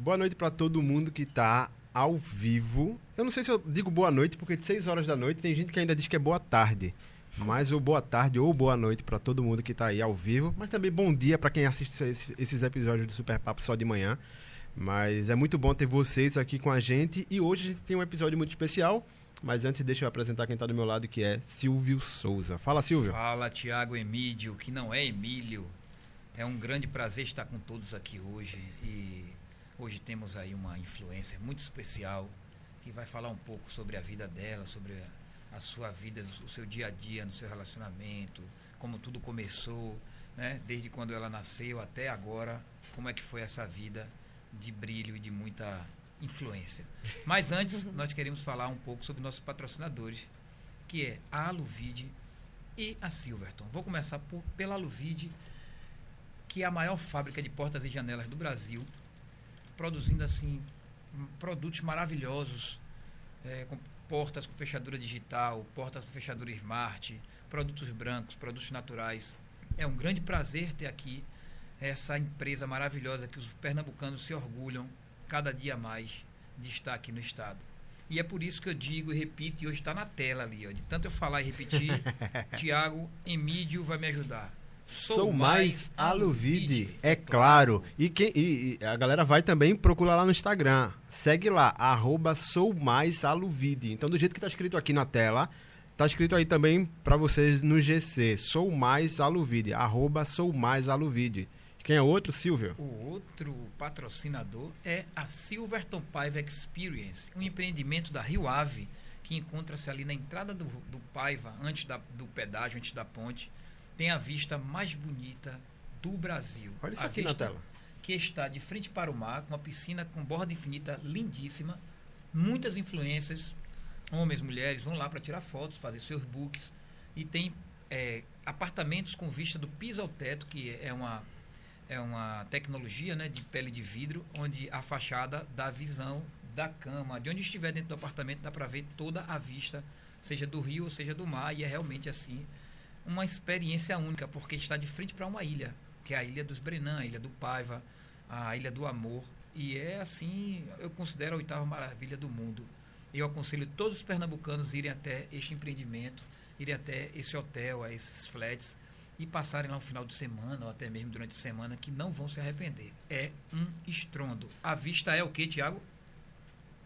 Boa noite para todo mundo que está ao vivo. Eu não sei se eu digo boa noite, porque de 6 horas da noite tem gente que ainda diz que é boa tarde. Mas o boa tarde ou boa noite para todo mundo que está aí ao vivo. Mas também bom dia para quem assiste esses episódios do Super Papo só de manhã. Mas é muito bom ter vocês aqui com a gente. E hoje a gente tem um episódio muito especial. Mas antes, deixa eu apresentar quem está do meu lado, que é Silvio Souza. Fala, Silvio. Fala, Tiago Emílio, que não é Emílio. É um grande prazer estar com todos aqui hoje. E Hoje temos aí uma influência muito especial que vai falar um pouco sobre a vida dela, sobre a, a sua vida, o seu dia a dia, no seu relacionamento, como tudo começou, né? Desde quando ela nasceu até agora, como é que foi essa vida de brilho e de muita influência. Mas antes, nós queremos falar um pouco sobre nossos patrocinadores, que é a Aluvide e a Silverton. Vou começar por, pela Aluvide, que é a maior fábrica de portas e janelas do Brasil produzindo assim produtos maravilhosos, é, com portas com fechadura digital, portas com fechadura smart, produtos brancos, produtos naturais. É um grande prazer ter aqui essa empresa maravilhosa que os pernambucanos se orgulham cada dia mais de estar aqui no estado. E é por isso que eu digo e repito, e hoje está na tela ali, ó, de tanto eu falar e repetir, Tiago Emílio vai me ajudar. Sou mais Aluvide, é claro. E, quem, e, e, a galera vai também procurar lá no Instagram. Segue lá, arroba sou mais Aluvide. Então, do jeito que tá escrito aqui na tela, tá escrito aí também para vocês no GC. Sou mais Aluvide, arroba sou mais Aluvide. Quem é o outro, Silvio? O outro patrocinador é a Silverton Paiva Experience, um empreendimento da Rio Ave, que encontra-se ali na entrada do, do Paiva, antes da, do pedágio, antes da ponte tem a vista mais bonita do Brasil. Olha isso a aqui na tela. Que está de frente para o mar, com uma piscina com borda infinita lindíssima, muitas influências, homens, mulheres, vão lá para tirar fotos, fazer seus books. E tem é, apartamentos com vista do piso ao teto, que é uma, é uma tecnologia né, de pele de vidro, onde a fachada dá visão da cama. De onde estiver dentro do apartamento, dá para ver toda a vista, seja do rio ou seja do mar, e é realmente assim uma experiência única, porque está de frente para uma ilha, que é a Ilha dos Brenan, a Ilha do Paiva, a Ilha do Amor. E é assim, eu considero a oitava maravilha do mundo. Eu aconselho todos os pernambucanos irem até este empreendimento, irem até esse hotel, a esses flats e passarem lá um final de semana ou até mesmo durante a semana que não vão se arrepender. É um estrondo. A vista é o que, Tiago?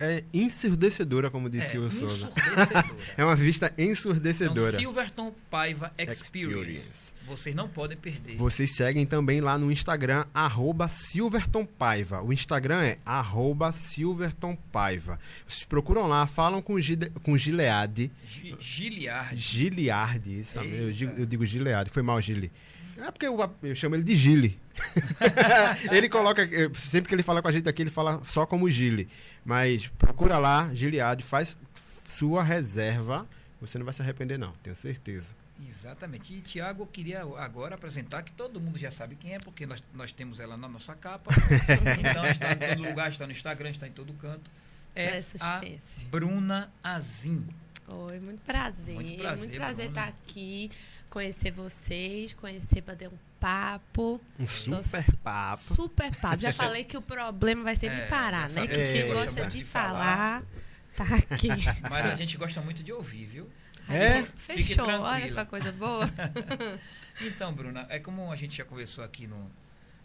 É ensurdecedora, como disse é, o Souza. é uma vista ensurdecedora. Então, Silverton Paiva Experience. Experience. Vocês não podem perder. Vocês seguem também lá no Instagram, arroba Silverton Paiva. O Instagram é arroba Silverton Paiva. Vocês procuram lá, falam com, Gide, com Gilead. Giliard. Giliard, sabe? Eu digo, eu digo Gilead, foi mal, Gili. É porque eu, eu chamo ele de Gile. ele coloca, sempre que ele fala com a gente aqui, ele fala só como Gile. Mas procura lá, Gilead, faz sua reserva. Você não vai se arrepender, não, tenho certeza. Exatamente. E Tiago, eu queria agora apresentar que todo mundo já sabe quem é, porque nós, nós temos ela na nossa capa. então está em todo lugar, está no Instagram, está em todo canto. É a Bruna Azim. Oi, muito prazer. Muito prazer, muito prazer estar aqui, conhecer vocês, conhecer para ter um papo. Um super papo. Super papo. Já falei que o problema vai ser é, me parar, né? Que quem gosta de, de falar, tá aqui. Mas a gente gosta muito de ouvir, viu? É? Fechou, olha essa coisa boa. então, Bruna, é como a gente já conversou aqui no,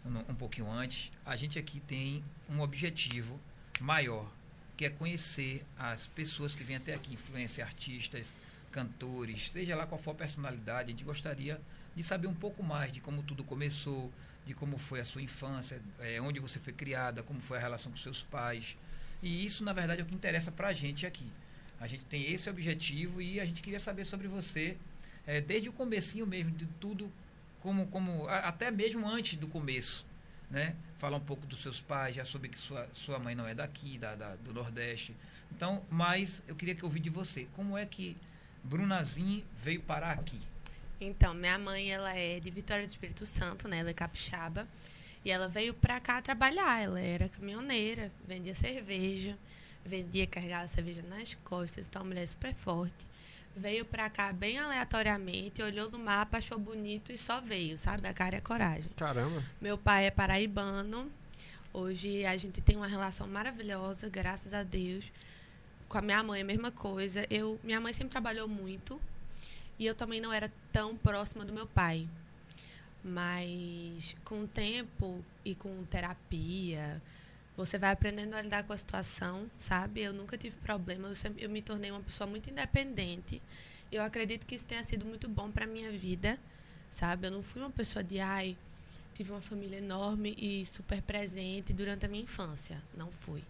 no, um pouquinho antes, a gente aqui tem um objetivo maior, que é conhecer as pessoas que vêm até aqui, influência, artistas, cantores, seja lá qual for a personalidade, a gente gostaria de saber um pouco mais de como tudo começou, de como foi a sua infância, é, onde você foi criada, como foi a relação com seus pais. E isso, na verdade, é o que interessa para a gente aqui. A gente tem esse objetivo e a gente queria saber sobre você, é, desde o comecinho mesmo, de tudo, como, como até mesmo antes do começo. Né? Falar um pouco dos seus pais, já soube que sua, sua mãe não é daqui, da, da do Nordeste. Então, mas eu queria que eu ouvisse de você. Como é que Brunazin veio parar aqui? Então, minha mãe, ela é de Vitória do Espírito Santo, né? Ela é capixaba. E ela veio pra cá trabalhar. Ela era caminhoneira, vendia cerveja, vendia, carregava cerveja nas costas. Então, uma mulher super forte. Veio pra cá bem aleatoriamente, olhou no mapa, achou bonito e só veio, sabe? A cara e a coragem. Caramba. Meu pai é paraibano. Hoje a gente tem uma relação maravilhosa, graças a Deus. Com a minha mãe, a mesma coisa. Eu, minha mãe sempre trabalhou muito e eu também não era tão próxima do meu pai. Mas com o tempo e com terapia, você vai aprendendo a lidar com a situação, sabe? Eu nunca tive problema, eu, sempre, eu me tornei uma pessoa muito independente. Eu acredito que isso tenha sido muito bom para minha vida, sabe? Eu não fui uma pessoa de ai, tive uma família enorme e super presente durante a minha infância, não fui.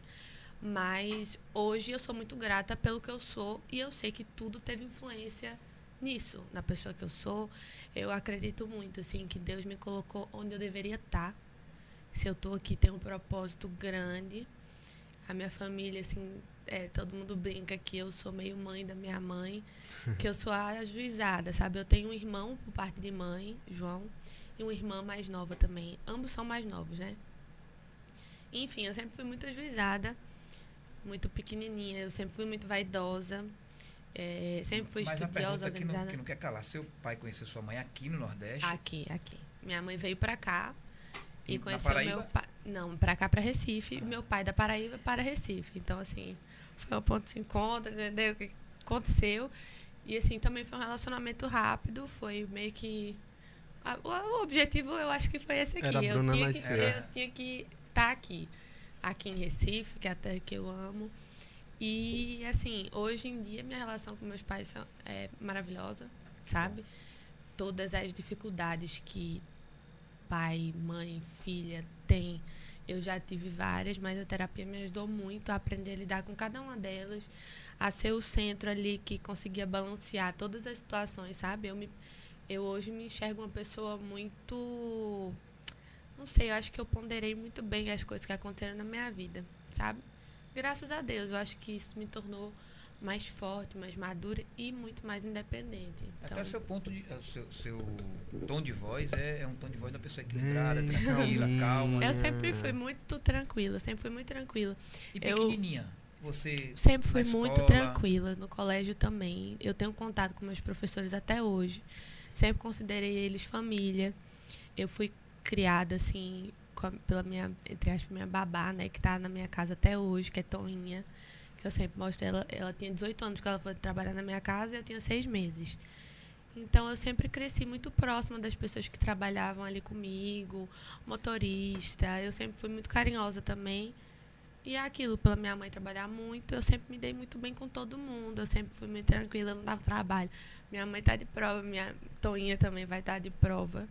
Mas hoje eu sou muito grata pelo que eu sou e eu sei que tudo teve influência nisso, na pessoa que eu sou. Eu acredito muito assim que Deus me colocou onde eu deveria estar. Se eu estou aqui tem um propósito grande. A minha família assim, é, todo mundo brinca que eu sou meio mãe da minha mãe, que eu sou a ajuizada, sabe? Eu tenho um irmão por parte de mãe, João, e uma irmã mais nova também. Ambos são mais novos, né? Enfim, eu sempre fui muito ajuizada muito pequenininha. Eu sempre fui muito vaidosa. É, sempre fui Mas estudiosa, organizada. Que não, que não quer calar. Seu pai conheceu sua mãe aqui no Nordeste? Aqui, aqui. Minha mãe veio para cá e, e conheceu meu pai. Não, para cá, para Recife. Ah. Meu pai da Paraíba para Recife. Então, assim, foi o ponto de encontro, entendeu? O que aconteceu. E, assim, também foi um relacionamento rápido. Foi meio que. O, objetivo, eu acho que foi esse aqui. Era eu, tinha que, eu tinha que estar tá aqui aqui em Recife, que é até que eu amo. E, assim, hoje em dia minha relação com meus pais é maravilhosa, sabe? Todas as dificuldades que pai, mãe, filha tem, eu já tive várias, mas a terapia me ajudou muito a aprender a lidar com cada uma delas, a ser o centro ali que conseguia balancear todas as situações, sabe? Eu, me, eu hoje me enxergo uma pessoa muito não sei, eu acho que eu ponderei muito bem as coisas que aconteceram na minha vida, sabe? Graças a Deus, eu acho que isso me tornou mais forte, mais madura e muito mais independente. Então, Até seu ponto de, seu, seu tom de voz é, é, um tom de voz da pessoa equilibrada, tranquila, calma. Eu sempre fui muito tranquila, sempre fui muito tranquila. E pequenininha? Eu você sempre fui muito tranquila no colégio também. Eu tenho contato com meus professores até hoje. Sempre considerei eles família. Eu fui criada assim a, pela minha, entre aspas, minha babá, né, que tá na minha casa até hoje, que é Toninha, que eu sempre mostro ela, ela tinha 18 anos que ela foi trabalhar na minha casa e eu tinha seis meses. Então eu sempre cresci muito próxima das pessoas que trabalhavam ali comigo, motorista, eu sempre fui muito carinhosa também. E é aquilo, pela minha mãe trabalhar muito, eu sempre me dei muito bem com todo mundo, eu sempre fui muito tranquila, não dava trabalho. Minha mãe está de prova, minha Toninha também vai estar tá de prova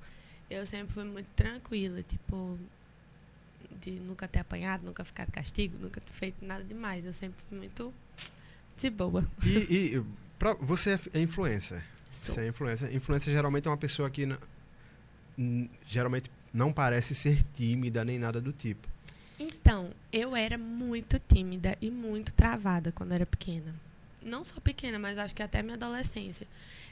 eu sempre fui muito tranquila, tipo, de nunca ter apanhado, nunca ficar de castigo, nunca ter feito nada demais. Eu sempre fui muito de boa. E, e pra, você é influencer. Sou. Você é influencer. Influencer geralmente é uma pessoa que geralmente não parece ser tímida nem nada do tipo. Então, eu era muito tímida e muito travada quando era pequena. Não só pequena, mas acho que até minha adolescência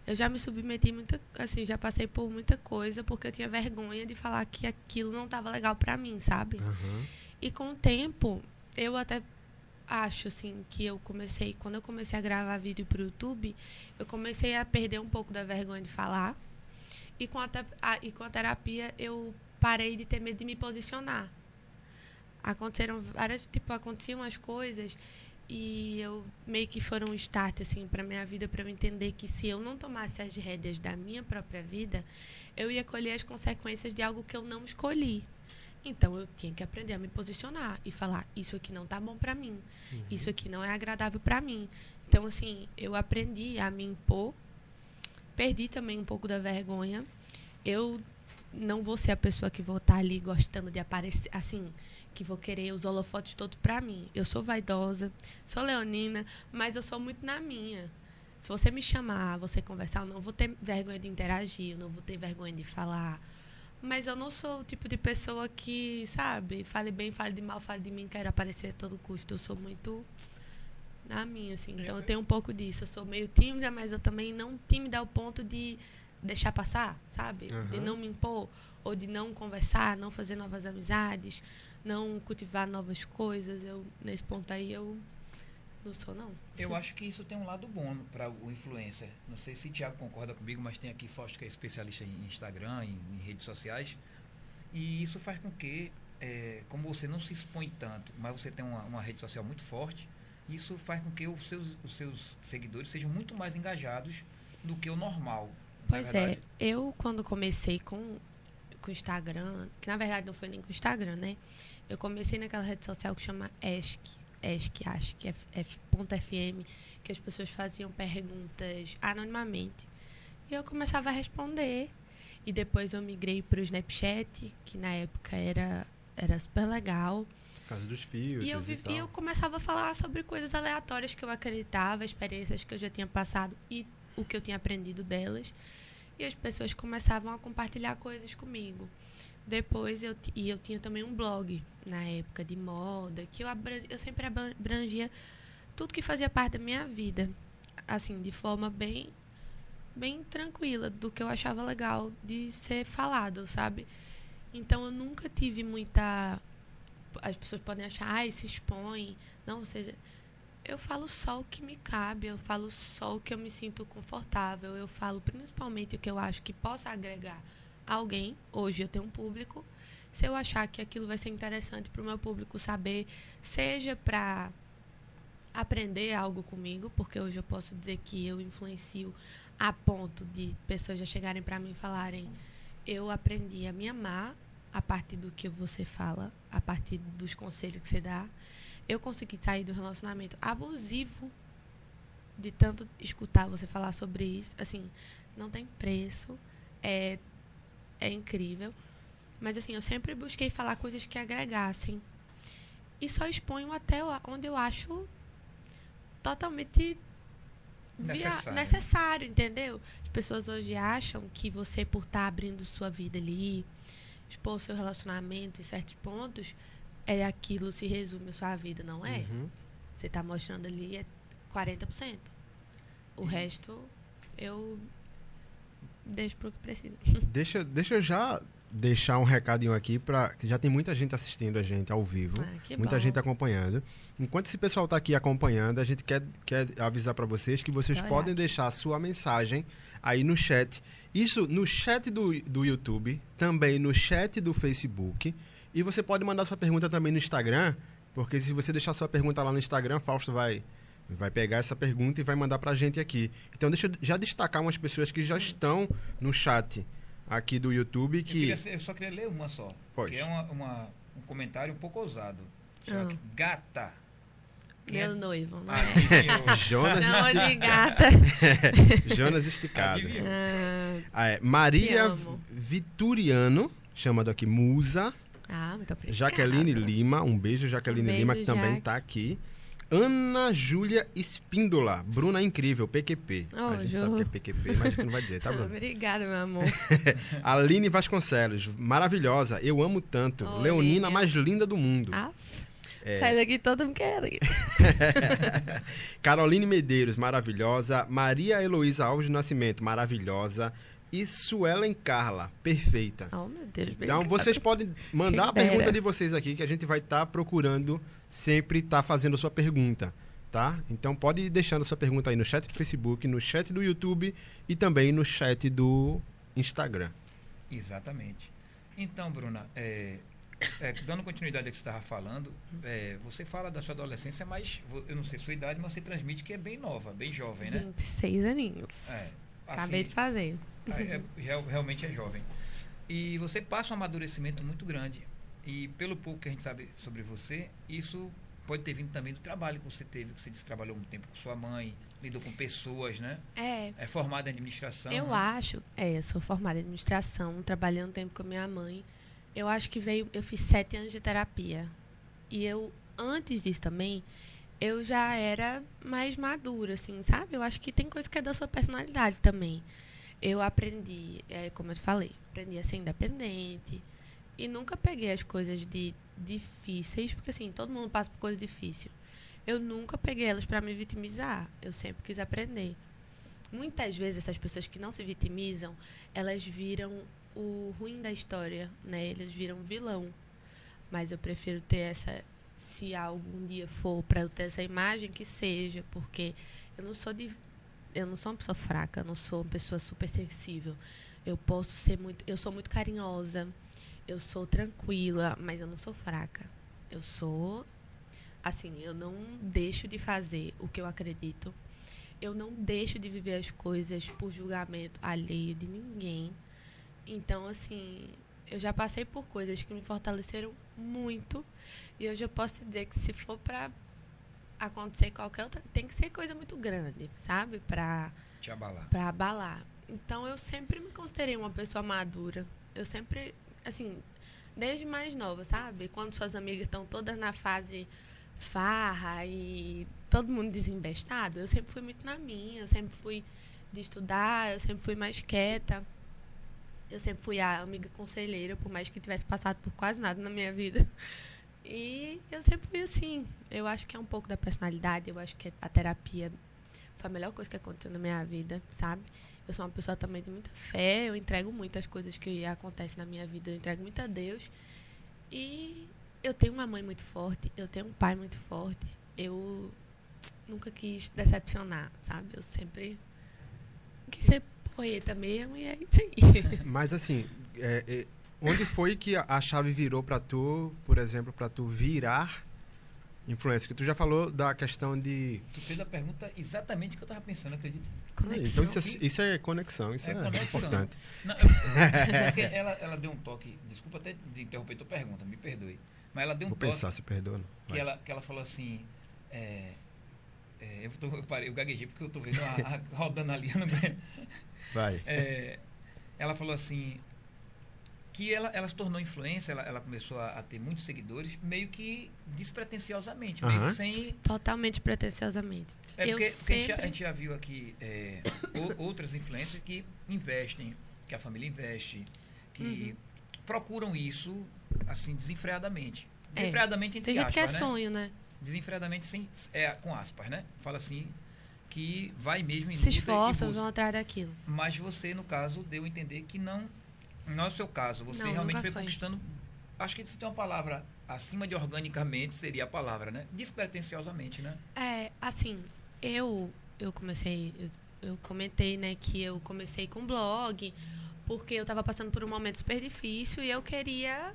eu já me submeti muita, assim, já passei por muita coisa porque eu tinha vergonha de falar que aquilo não estava legal para mim, sabe? Uhum. E com o tempo, eu até acho assim que eu comecei, quando eu comecei a gravar vídeo pro YouTube, eu comecei a perder um pouco da vergonha de falar. E com a, a e com a terapia eu parei de ter medo de me posicionar. Aconteceram várias, tipo, aconteciam as coisas e eu meio que foram um start assim para minha vida para eu entender que se eu não tomasse as rédeas da minha própria vida, eu ia colher as consequências de algo que eu não escolhi. Então eu tinha que aprender a me posicionar e falar isso aqui não tá bom para mim, uhum. isso aqui não é agradável para mim. Então assim, eu aprendi a me impor, perdi também um pouco da vergonha. Eu não vou ser a pessoa que vou estar tá ali gostando de aparecer assim, que vou querer os holofotes todos para mim. Eu sou vaidosa, sou leonina, mas eu sou muito na minha. Se você me chamar, você conversar, eu não vou ter vergonha de interagir, eu não vou ter vergonha de falar. Mas eu não sou o tipo de pessoa que, sabe, fale bem, fale de mal, fale de mim, quero aparecer a todo custo. Eu sou muito na minha, assim. Então eu tenho um pouco disso. Eu sou meio tímida, mas eu também não tímida ao ponto de deixar passar, sabe? Uhum. De não me impor, ou de não conversar, não fazer novas amizades não cultivar novas coisas. Eu nesse ponto aí eu não sou não. Eu acho que isso tem um lado bom para o influencer. Não sei se o Thiago concorda comigo, mas tem aqui Fausto que é especialista em Instagram, em, em redes sociais. E isso faz com que é, como você não se expõe tanto, mas você tem uma, uma rede social muito forte, isso faz com que os seus, os seus seguidores sejam muito mais engajados do que o normal. Pois é, eu quando comecei com com o Instagram, que na verdade não foi nem com o Instagram, né? Eu comecei naquela rede social que chama Esk, Esk, acho que é F.fm, que as pessoas faziam perguntas anonimamente. E eu começava a responder. E depois eu migrei para o Snapchat, que na época era, era super legal. Por causa dos fios. E eu vivia, eu começava a falar sobre coisas aleatórias que eu acreditava, experiências que eu já tinha passado e o que eu tinha aprendido delas. E as pessoas começavam a compartilhar coisas comigo. Depois eu e eu tinha também um blog na época de moda, que eu, eu sempre abrangia tudo que fazia parte da minha vida, assim, de forma bem bem tranquila, do que eu achava legal de ser falado, sabe? Então eu nunca tive muita as pessoas podem achar, ai, se expõe, não, seja, eu falo só o que me cabe, eu falo só o que eu me sinto confortável, eu falo principalmente o que eu acho que possa agregar alguém. Hoje eu tenho um público. Se eu achar que aquilo vai ser interessante para o meu público saber, seja para aprender algo comigo, porque hoje eu posso dizer que eu influencio a ponto de pessoas já chegarem para mim e falarem: eu aprendi a me amar a partir do que você fala, a partir dos conselhos que você dá. Eu consegui sair do relacionamento abusivo de tanto escutar você falar sobre isso. Assim, não tem preço. É, é incrível. Mas assim, eu sempre busquei falar coisas que agregassem. E só exponho até onde eu acho totalmente necessário. necessário, entendeu? As pessoas hoje acham que você, por estar tá abrindo sua vida ali, expor seu relacionamento em certos pontos, é aquilo se resume a sua vida. Não é? Uhum. Você está mostrando ali é 40%. O e... resto eu deixo para o que precisa. Deixa, deixa eu já deixar um recadinho aqui para que já tem muita gente assistindo a gente ao vivo, ah, muita bom. gente acompanhando. Enquanto esse pessoal está aqui acompanhando, a gente quer, quer avisar para vocês que vocês Olha. podem deixar a sua mensagem aí no chat. Isso no chat do, do YouTube, também no chat do Facebook. E você pode mandar sua pergunta também no Instagram, porque se você deixar sua pergunta lá no Instagram, Fausto vai vai pegar essa pergunta e vai mandar para a gente aqui. Então deixa eu já destacar umas pessoas que já estão no chat aqui do YouTube que. Eu, queria, eu só queria ler uma só. Pode. Que é uma, uma, um comentário um pouco ousado. Ah. Gata. Meu é... noivo, é? Jonas Não, de gata. Jonas esticado. Ah, é. Maria Vituriano, chamado aqui Musa. Ah, muito obrigada. Jaqueline Lima, um beijo, Jaqueline um beijo, Lima, que Jaque. também está aqui. Ana Júlia Espíndola. Bruna Incrível, PQP. Oh, a gente Ju. sabe que é PQP, mas a gente não vai dizer, tá, Bruna? Obrigada, meu amor. Aline Vasconcelos, maravilhosa. Eu amo tanto. Oh, Leonina, mais linda do mundo. Ah. É... Sai daqui todo mundo quer. Caroline Medeiros, maravilhosa. Maria Heloísa Alves do Nascimento, maravilhosa. E Suelen Carla, perfeita. Oh, meu Deus, Então, vocês podem mandar a pergunta de vocês aqui, que a gente vai estar tá procurando sempre estar tá fazendo a sua pergunta, tá? Então, pode ir deixando a sua pergunta aí no chat do Facebook, no chat do YouTube e também no chat do Instagram. Exatamente. Então, Bruna, é, é, dando continuidade ao que você estava falando, é, você fala da sua adolescência, mas eu não sei sua idade, mas você transmite que é bem nova, bem jovem, né? 26 aninhos. É, assim, Acabei de fazer. É, é realmente é jovem. E você passa um amadurecimento muito grande. E pelo pouco que a gente sabe sobre você, isso pode ter vindo também do trabalho que você teve, que você disse trabalhou um tempo com sua mãe, lidou com pessoas, né? É. É formada em administração. Eu né? acho, é, eu sou formada em administração, trabalhei um tempo com a minha mãe. Eu acho que veio, eu fiz sete anos de terapia. E eu, antes disso também, eu já era mais madura, assim, sabe? Eu acho que tem coisa que é da sua personalidade também eu aprendi, é, como eu te falei, aprendi a ser independente e nunca peguei as coisas de difíceis, porque assim, todo mundo passa por coisa difícil. Eu nunca peguei elas para me vitimizar. Eu sempre quis aprender. Muitas vezes essas pessoas que não se vitimizam, elas viram o ruim da história, né? Eles viram vilão. Mas eu prefiro ter essa se algum dia for para eu ter essa imagem que seja, porque eu não sou de eu não sou uma pessoa fraca, não sou uma pessoa super sensível. Eu posso ser muito, eu sou muito carinhosa. eu sou tranquila, mas eu não sou fraca. Eu sou assim, eu não deixo de fazer o que eu acredito. Eu não deixo de viver as coisas por julgamento alheio de ninguém. Então, assim, eu já passei por coisas que me fortaleceram muito. E hoje eu posso dizer que se for para acontecer qualquer outra, tem que ser coisa muito grande, sabe? Para te abalar. Para abalar. Então eu sempre me considerei uma pessoa madura. Eu sempre, assim, desde mais nova, sabe? Quando suas amigas estão todas na fase farra e todo mundo desinvestado, eu sempre fui muito na minha, eu sempre fui de estudar, eu sempre fui mais quieta. Eu sempre fui a amiga conselheira, por mais que tivesse passado por quase nada na minha vida. E eu sempre fui assim. Eu acho que é um pouco da personalidade, eu acho que a terapia foi a melhor coisa que aconteceu na minha vida, sabe? Eu sou uma pessoa também de muita fé, eu entrego muitas coisas que acontecem na minha vida, eu entrego muito a Deus. E eu tenho uma mãe muito forte, eu tenho um pai muito forte. Eu nunca quis decepcionar, sabe? Eu sempre quis ser poeta mesmo e é isso aí. Mas assim, é, é, onde foi que a chave virou para tu, por exemplo, para tu virar influência? Que tu já falou da questão de. Tu fez a pergunta exatamente que eu estava pensando, acredito. Conexão. Então isso é, isso é conexão, isso é, é conexão. importante. Não, eu, ela, ela deu um toque, desculpa até de interromper tua pergunta, me perdoe. Mas ela deu um Vou toque. pensar, se perdoa. Que ela, que ela falou assim. É, é, eu, tô, eu, parei, eu gaguejei porque eu tô vendo a, a rodando ali. Vai. É, ela falou assim que ela, ela se tornou influência, ela, ela começou a, a, ter muitos seguidores, meio que despretensiosamente, meio que sem... Totalmente pretensiosamente. É porque, porque sempre... a, gente já, a, gente já, viu aqui é, o, outras influências que investem, que a família investe, que uhum. procuram isso, assim, desenfreadamente. É. Desenfreadamente, é. entre Tem aspas, gente que é né? sonho, né? Desenfreadamente, sem, é, com aspas, né? Fala assim, que vai mesmo em Se esforçam, vão atrás daquilo. Mas você, no caso, deu a entender que não não é o seu caso. Você não, realmente foi, foi conquistando. Acho que se tem uma palavra acima de organicamente, seria a palavra, né? Despretensiosamente, né? É, assim, eu, eu comecei. Eu, eu comentei, né, que eu comecei com blog, porque eu estava passando por um momento super difícil e eu queria.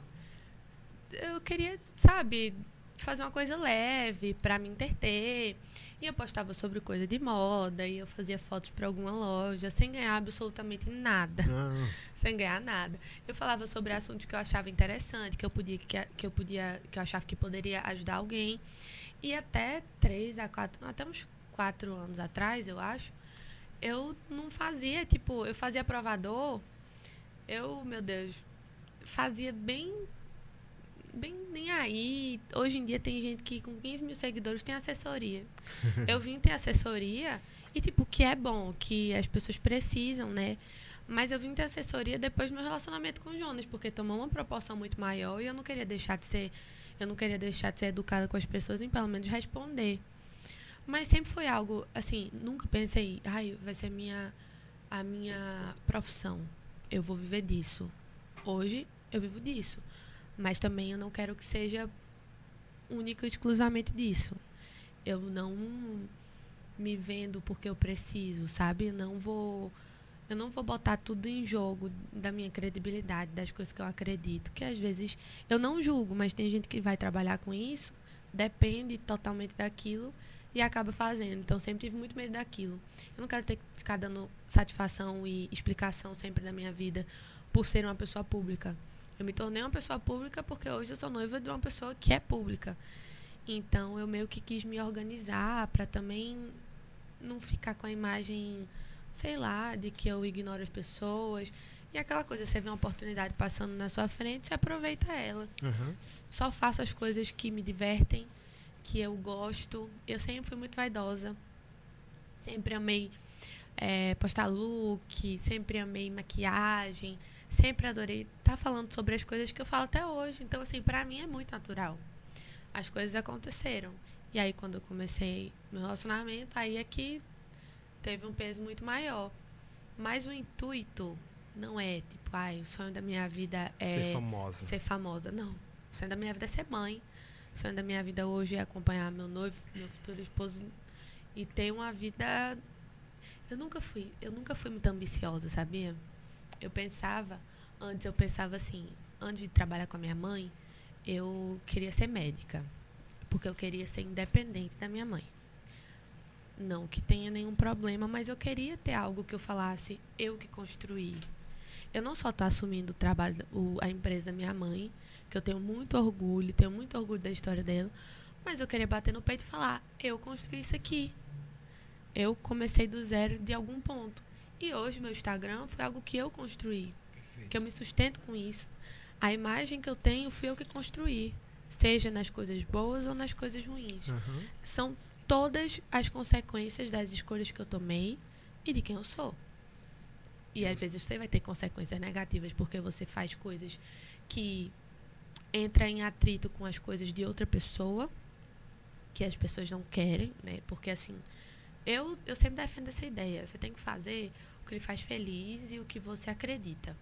Eu queria, sabe, fazer uma coisa leve para me interter. E eu postava sobre coisa de moda, e eu fazia fotos para alguma loja, sem ganhar absolutamente nada. Não. Sem ganhar nada. Eu falava sobre assuntos que eu achava interessante, que eu podia, que, que eu podia, que eu achava que poderia ajudar alguém. E até três a quatro, até uns quatro anos atrás, eu acho, eu não fazia, tipo, eu fazia provador, eu, meu Deus, fazia bem bem nem aí. Hoje em dia tem gente que com 15 mil seguidores tem assessoria. eu vim ter assessoria e, tipo, que é bom, que as pessoas precisam, né? Mas eu vim ter assessoria depois do meu relacionamento com o Jonas, porque tomou uma proporção muito maior e eu não queria deixar de ser. Eu não queria deixar de ser educada com as pessoas em pelo menos responder. Mas sempre foi algo, assim, nunca pensei, ai, vai ser minha, a minha profissão. Eu vou viver disso. Hoje eu vivo disso. Mas também eu não quero que seja única e exclusivamente disso. Eu não me vendo porque eu preciso, sabe? Eu não vou eu não vou botar tudo em jogo da minha credibilidade, das coisas que eu acredito, que às vezes eu não julgo, mas tem gente que vai trabalhar com isso, depende totalmente daquilo e acaba fazendo. Então sempre tive muito medo daquilo. Eu não quero ter que ficar dando satisfação e explicação sempre da minha vida por ser uma pessoa pública. Eu me tornei uma pessoa pública porque hoje eu sou noiva de uma pessoa que é pública. Então eu meio que quis me organizar para também não ficar com a imagem, sei lá, de que eu ignoro as pessoas. E aquela coisa, você vê uma oportunidade passando na sua frente, você aproveita ela. Uhum. Só faço as coisas que me divertem, que eu gosto. Eu sempre fui muito vaidosa. Sempre amei é, postar look, sempre amei maquiagem, sempre adorei estar tá falando sobre as coisas que eu falo até hoje. Então, assim, para mim é muito natural. As coisas aconteceram. E aí, quando eu comecei meu relacionamento, aí é que teve um peso muito maior. Mas o intuito não é, tipo, ai, o sonho da minha vida é. Ser famosa. Ser famosa. Não. O sonho da minha vida é ser mãe. O sonho da minha vida hoje é acompanhar meu noivo, meu futuro esposo e ter uma vida. Eu nunca fui, eu nunca fui muito ambiciosa, sabia? Eu pensava, antes eu pensava assim, antes de trabalhar com a minha mãe, eu queria ser médica. Porque eu queria ser independente da minha mãe. Não que tenha nenhum problema, mas eu queria ter algo que eu falasse, eu que construí. Eu não só estou assumindo o trabalho, o, a empresa da minha mãe, que eu tenho muito orgulho, tenho muito orgulho da história dela, mas eu queria bater no peito e falar, eu construí isso aqui. Eu comecei do zero de algum ponto. E hoje meu Instagram foi algo que eu construí. Perfeito. Que eu me sustento com isso. A imagem que eu tenho fui eu que construí. Seja nas coisas boas ou nas coisas ruins. Aham. São todas as consequências das escolhas que eu tomei e de quem eu sou. E às vezes você vai ter consequências negativas porque você faz coisas que entra em atrito com as coisas de outra pessoa, que as pessoas não querem, né? Porque assim, eu, eu sempre defendo essa ideia. Você tem que fazer o que lhe faz feliz e o que você acredita.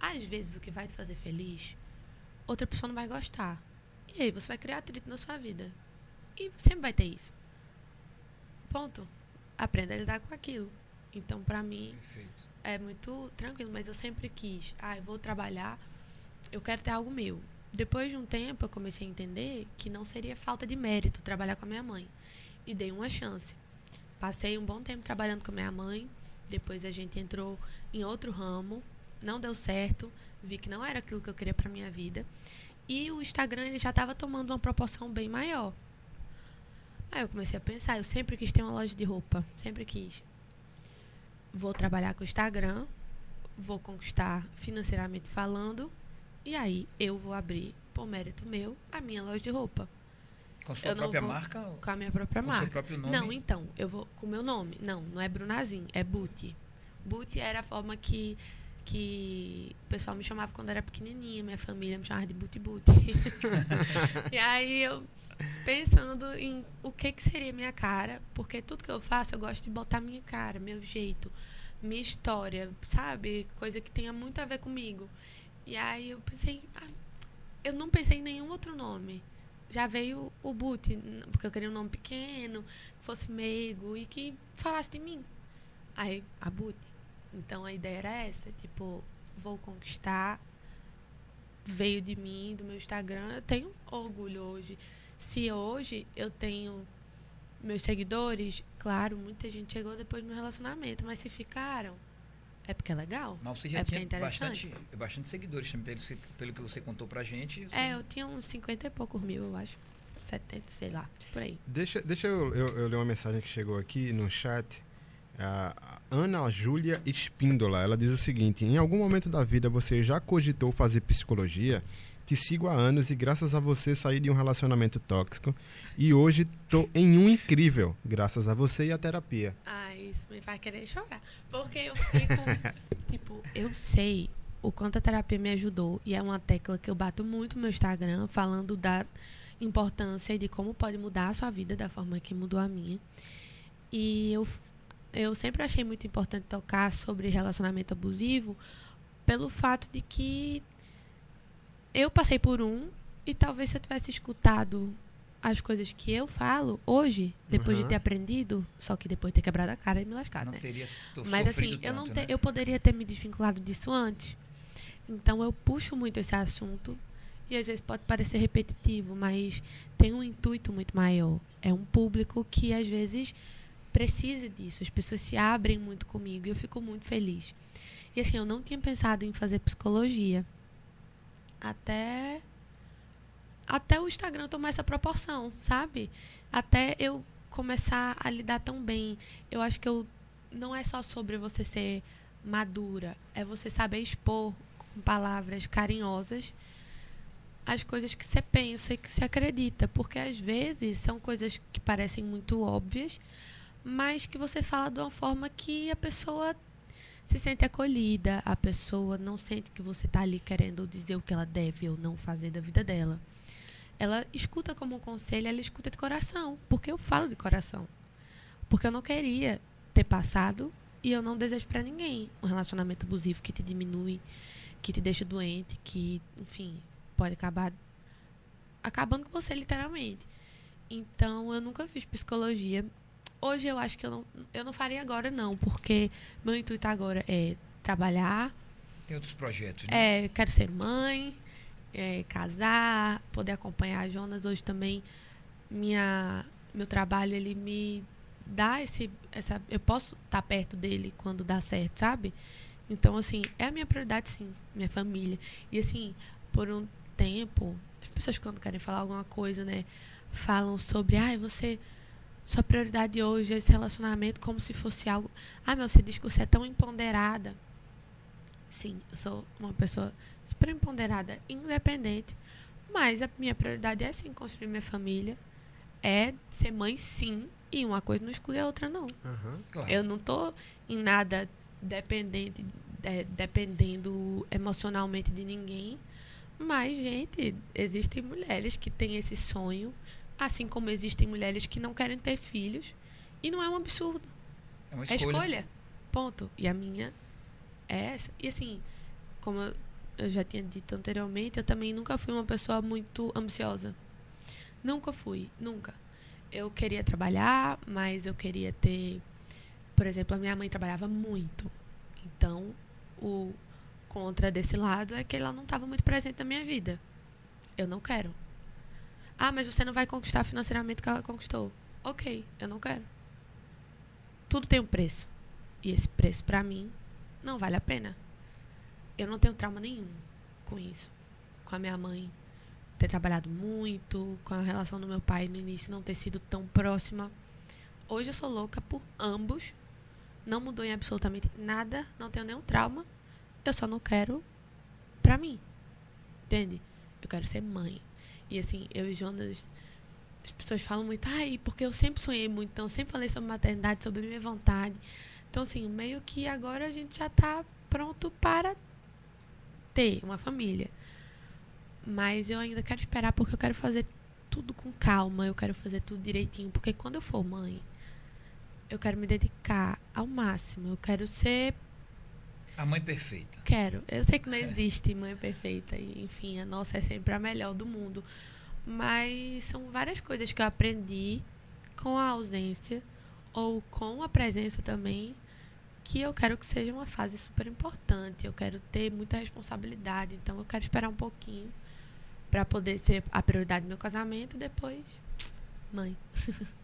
Às vezes o que vai te fazer feliz, outra pessoa não vai gostar. E aí você vai criar atrito na sua vida. E sempre vai ter isso. Ponto. Aprenda a lidar com aquilo. Então, pra mim, Perfeito. é muito tranquilo, mas eu sempre quis, ah, eu vou trabalhar, eu quero ter algo meu. Depois de um tempo, eu comecei a entender que não seria falta de mérito trabalhar com a minha mãe. E dei uma chance. Passei um bom tempo trabalhando com a minha mãe, depois a gente entrou em outro ramo, não deu certo, vi que não era aquilo que eu queria para minha vida. E o Instagram ele já estava tomando uma proporção bem maior. Aí eu comecei a pensar, eu sempre quis ter uma loja de roupa, sempre quis vou trabalhar com o Instagram, vou conquistar financeiramente falando, e aí eu vou abrir, por mérito meu, a minha loja de roupa. Com sua Eu própria marca? ou Com a minha própria Com marca. seu próprio nome? Não, então, eu vou com o meu nome. Não, não é Brunazin, é Buti. Buti era a forma que, que o pessoal me chamava quando era pequenininha, minha família me chamava de Buti Buti. e aí eu pensando em o que que seria minha cara, porque tudo que eu faço eu gosto de botar minha cara, meu jeito, minha história, sabe? Coisa que tenha muito a ver comigo. E aí eu pensei, ah, eu não pensei em nenhum outro nome. Já veio o n- porque eu queria um nome pequeno, que fosse meigo e que falasse de mim. Aí, a Buti. Então a ideia era essa, tipo, vou conquistar, veio de mim, do meu Instagram. Eu tenho orgulho hoje. Se hoje eu tenho meus seguidores, claro, muita gente chegou depois do meu relacionamento, mas se ficaram, é porque é legal. Mas você já É porque tinha é bastante, bastante seguidores, também, pelo, que- pelo que você contou pra gente. você- É, eu tinha uns 50 e poucos mil, eu acho. 70, sei lá, por aí. Deixa, deixa eu, eu, eu ler uma mensagem que chegou aqui no chat. A Ana Júlia Espíndola, ela diz o seguinte: Em algum momento da vida você já cogitou fazer psicologia? Te sigo há anos e graças a você saí de um relacionamento tóxico e hoje tô em um incrível, graças a você e a terapia. Ah, isso me faz querer chorar. Porque eu fico. tipo, eu sei o quanto a terapia me ajudou. E é uma tecla que eu bato muito no meu Instagram, falando da importância e de como pode mudar a sua vida da forma que mudou a minha. E eu, eu sempre achei muito importante tocar sobre relacionamento abusivo pelo fato de que eu passei por um e talvez se eu tivesse escutado as coisas que eu falo hoje, depois Uhum. de ter aprendido, só que depois de ter quebrado a cara e me lascado, não né? teria Mas assim, sofrido eu não tanto, te- né? eu poderia ter me desvinculado disso antes. Então eu puxo muito esse assunto e às vezes pode parecer repetitivo, mas tem um intuito muito maior. É um público que às vezes precisa disso. As pessoas se abrem muito comigo e eu fico muito feliz. E assim, eu não tinha pensado em fazer psicologia até até o Instagram tomar essa proporção, sabe? Até eu começar a lidar tão bem. Eu acho que eu não é só sobre você ser madura, é você saber expor com palavras carinhosas as coisas que você pensa e que você acredita, porque às vezes são coisas que parecem muito óbvias, mas que você fala de uma forma que a pessoa se sente acolhida, a pessoa não sente que você está ali querendo dizer o que ela deve ou não fazer da vida dela. Ela escuta como um conselho, ela escuta de coração, porque eu falo de coração. Porque eu não queria ter passado e eu não desejo para ninguém um relacionamento abusivo que te diminui, que te deixa doente, que, enfim, pode acabar acabando com você literalmente. Então, eu nunca fiz psicologia. Hoje eu acho que eu não, eu não faria agora não, porque meu intuito agora é trabalhar, Tem outros projetos, né? é, quero ser mãe, é, casar, poder acompanhar a Jonas hoje também. Minha, meu trabalho, ele me dá esse. Essa, eu posso estar perto dele quando dá certo, sabe? Então, assim, é a minha prioridade, sim, minha família. E, assim, por um tempo, as pessoas quando querem falar alguma coisa, né, falam sobre, ai, ah, você. Sua prioridade hoje é esse relacionamento como se fosse algo. Ah, mas você diz que você é tão empoderada. Sim, eu sou uma pessoa super empoderada, independente. Mas a minha prioridade é sim construir minha família. É ser mãe, sim. E uma coisa não exclui a outra, não. Uhum. Claro. Eu não tô em nada dependente, é, dependendo emocionalmente de ninguém. Mas, gente, existem mulheres que têm esse sonho, assim como existem mulheres que não querem ter filhos. E não é um absurdo. É uma escolha. É escolha. Ponto. E a minha é essa. E assim, como eu já tinha dito anteriormente, eu também nunca fui uma pessoa muito ambiciosa. Nunca fui, nunca. Eu queria trabalhar, mas eu queria ter. Por exemplo, a minha mãe trabalhava muito. Então, o contra desse lado é que ela não estava muito presente na minha vida. Eu não quero. Ah, mas você não vai conquistar financeiramente o que ela conquistou. Ok, eu não quero. Tudo tem um preço. E esse preço, para mim, não vale a pena. Eu não tenho trauma nenhum com isso. Com a minha mãe ter trabalhado muito, com a relação do meu pai no início não ter sido tão próxima. Hoje eu sou louca por ambos não mudou em absolutamente nada, não tenho nenhum trauma. Eu só não quero pra mim. Entende? Eu quero ser mãe. E assim, eu e Jonas, as pessoas falam muito, ai, porque eu sempre sonhei muito, então sempre falei sobre maternidade, sobre minha vontade. Então, assim, meio que agora a gente já tá pronto para ter uma família. Mas eu ainda quero esperar porque eu quero fazer tudo com calma, eu quero fazer tudo direitinho, porque quando eu for mãe, eu quero me dedicar ao máximo. Eu quero ser. A mãe perfeita. Quero. Eu sei que não existe mãe perfeita. E, enfim, a nossa é sempre a melhor do mundo. Mas são várias coisas que eu aprendi com a ausência ou com a presença também que eu quero que seja uma fase super importante. Eu quero ter muita responsabilidade. Então eu quero esperar um pouquinho para poder ser a prioridade do meu casamento e depois mãe.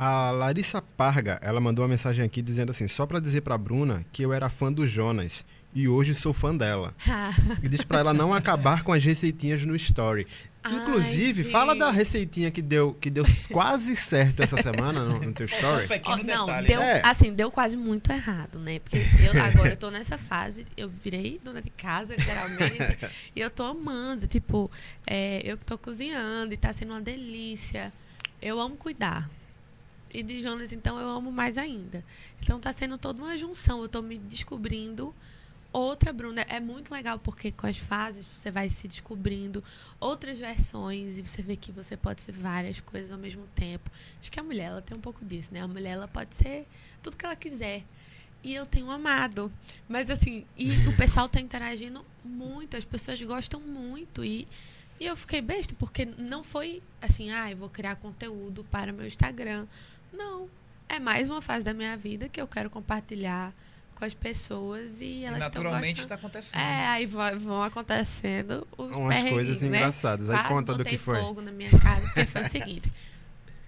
A Larissa Parga, ela mandou uma mensagem aqui dizendo assim: só para dizer para Bruna que eu era fã do Jonas e hoje sou fã dela. e diz para ela não acabar com as receitinhas no story. Inclusive, Ai, fala da receitinha que deu, que deu quase certo essa semana no, no teu story. Um oh, não, deu, é. assim, deu quase muito errado, né? Porque eu agora eu tô nessa fase, eu virei dona de casa, literalmente, e eu tô amando, tipo, é, eu que tô cozinhando e tá sendo uma delícia. Eu amo cuidar, e de Jonas, então, eu amo mais ainda. Então, tá sendo toda uma junção. Eu tô me descobrindo outra Bruna. É muito legal porque com as fases você vai se descobrindo outras versões e você vê que você pode ser várias coisas ao mesmo tempo. Acho que a mulher, ela tem um pouco disso, né? A mulher, ela pode ser tudo que ela quiser. E eu tenho amado. Mas, assim, e o pessoal tá interagindo muito. As pessoas gostam muito. E e eu fiquei besta, porque não foi assim, ah, eu vou criar conteúdo para o meu Instagram. Não. É mais uma fase da minha vida que eu quero compartilhar com as pessoas e elas e naturalmente está acontecendo. É, aí vão acontecendo umas coisas né? engraçadas. Aí Quase conta do que foi. fogo na minha casa, porque foi o seguinte.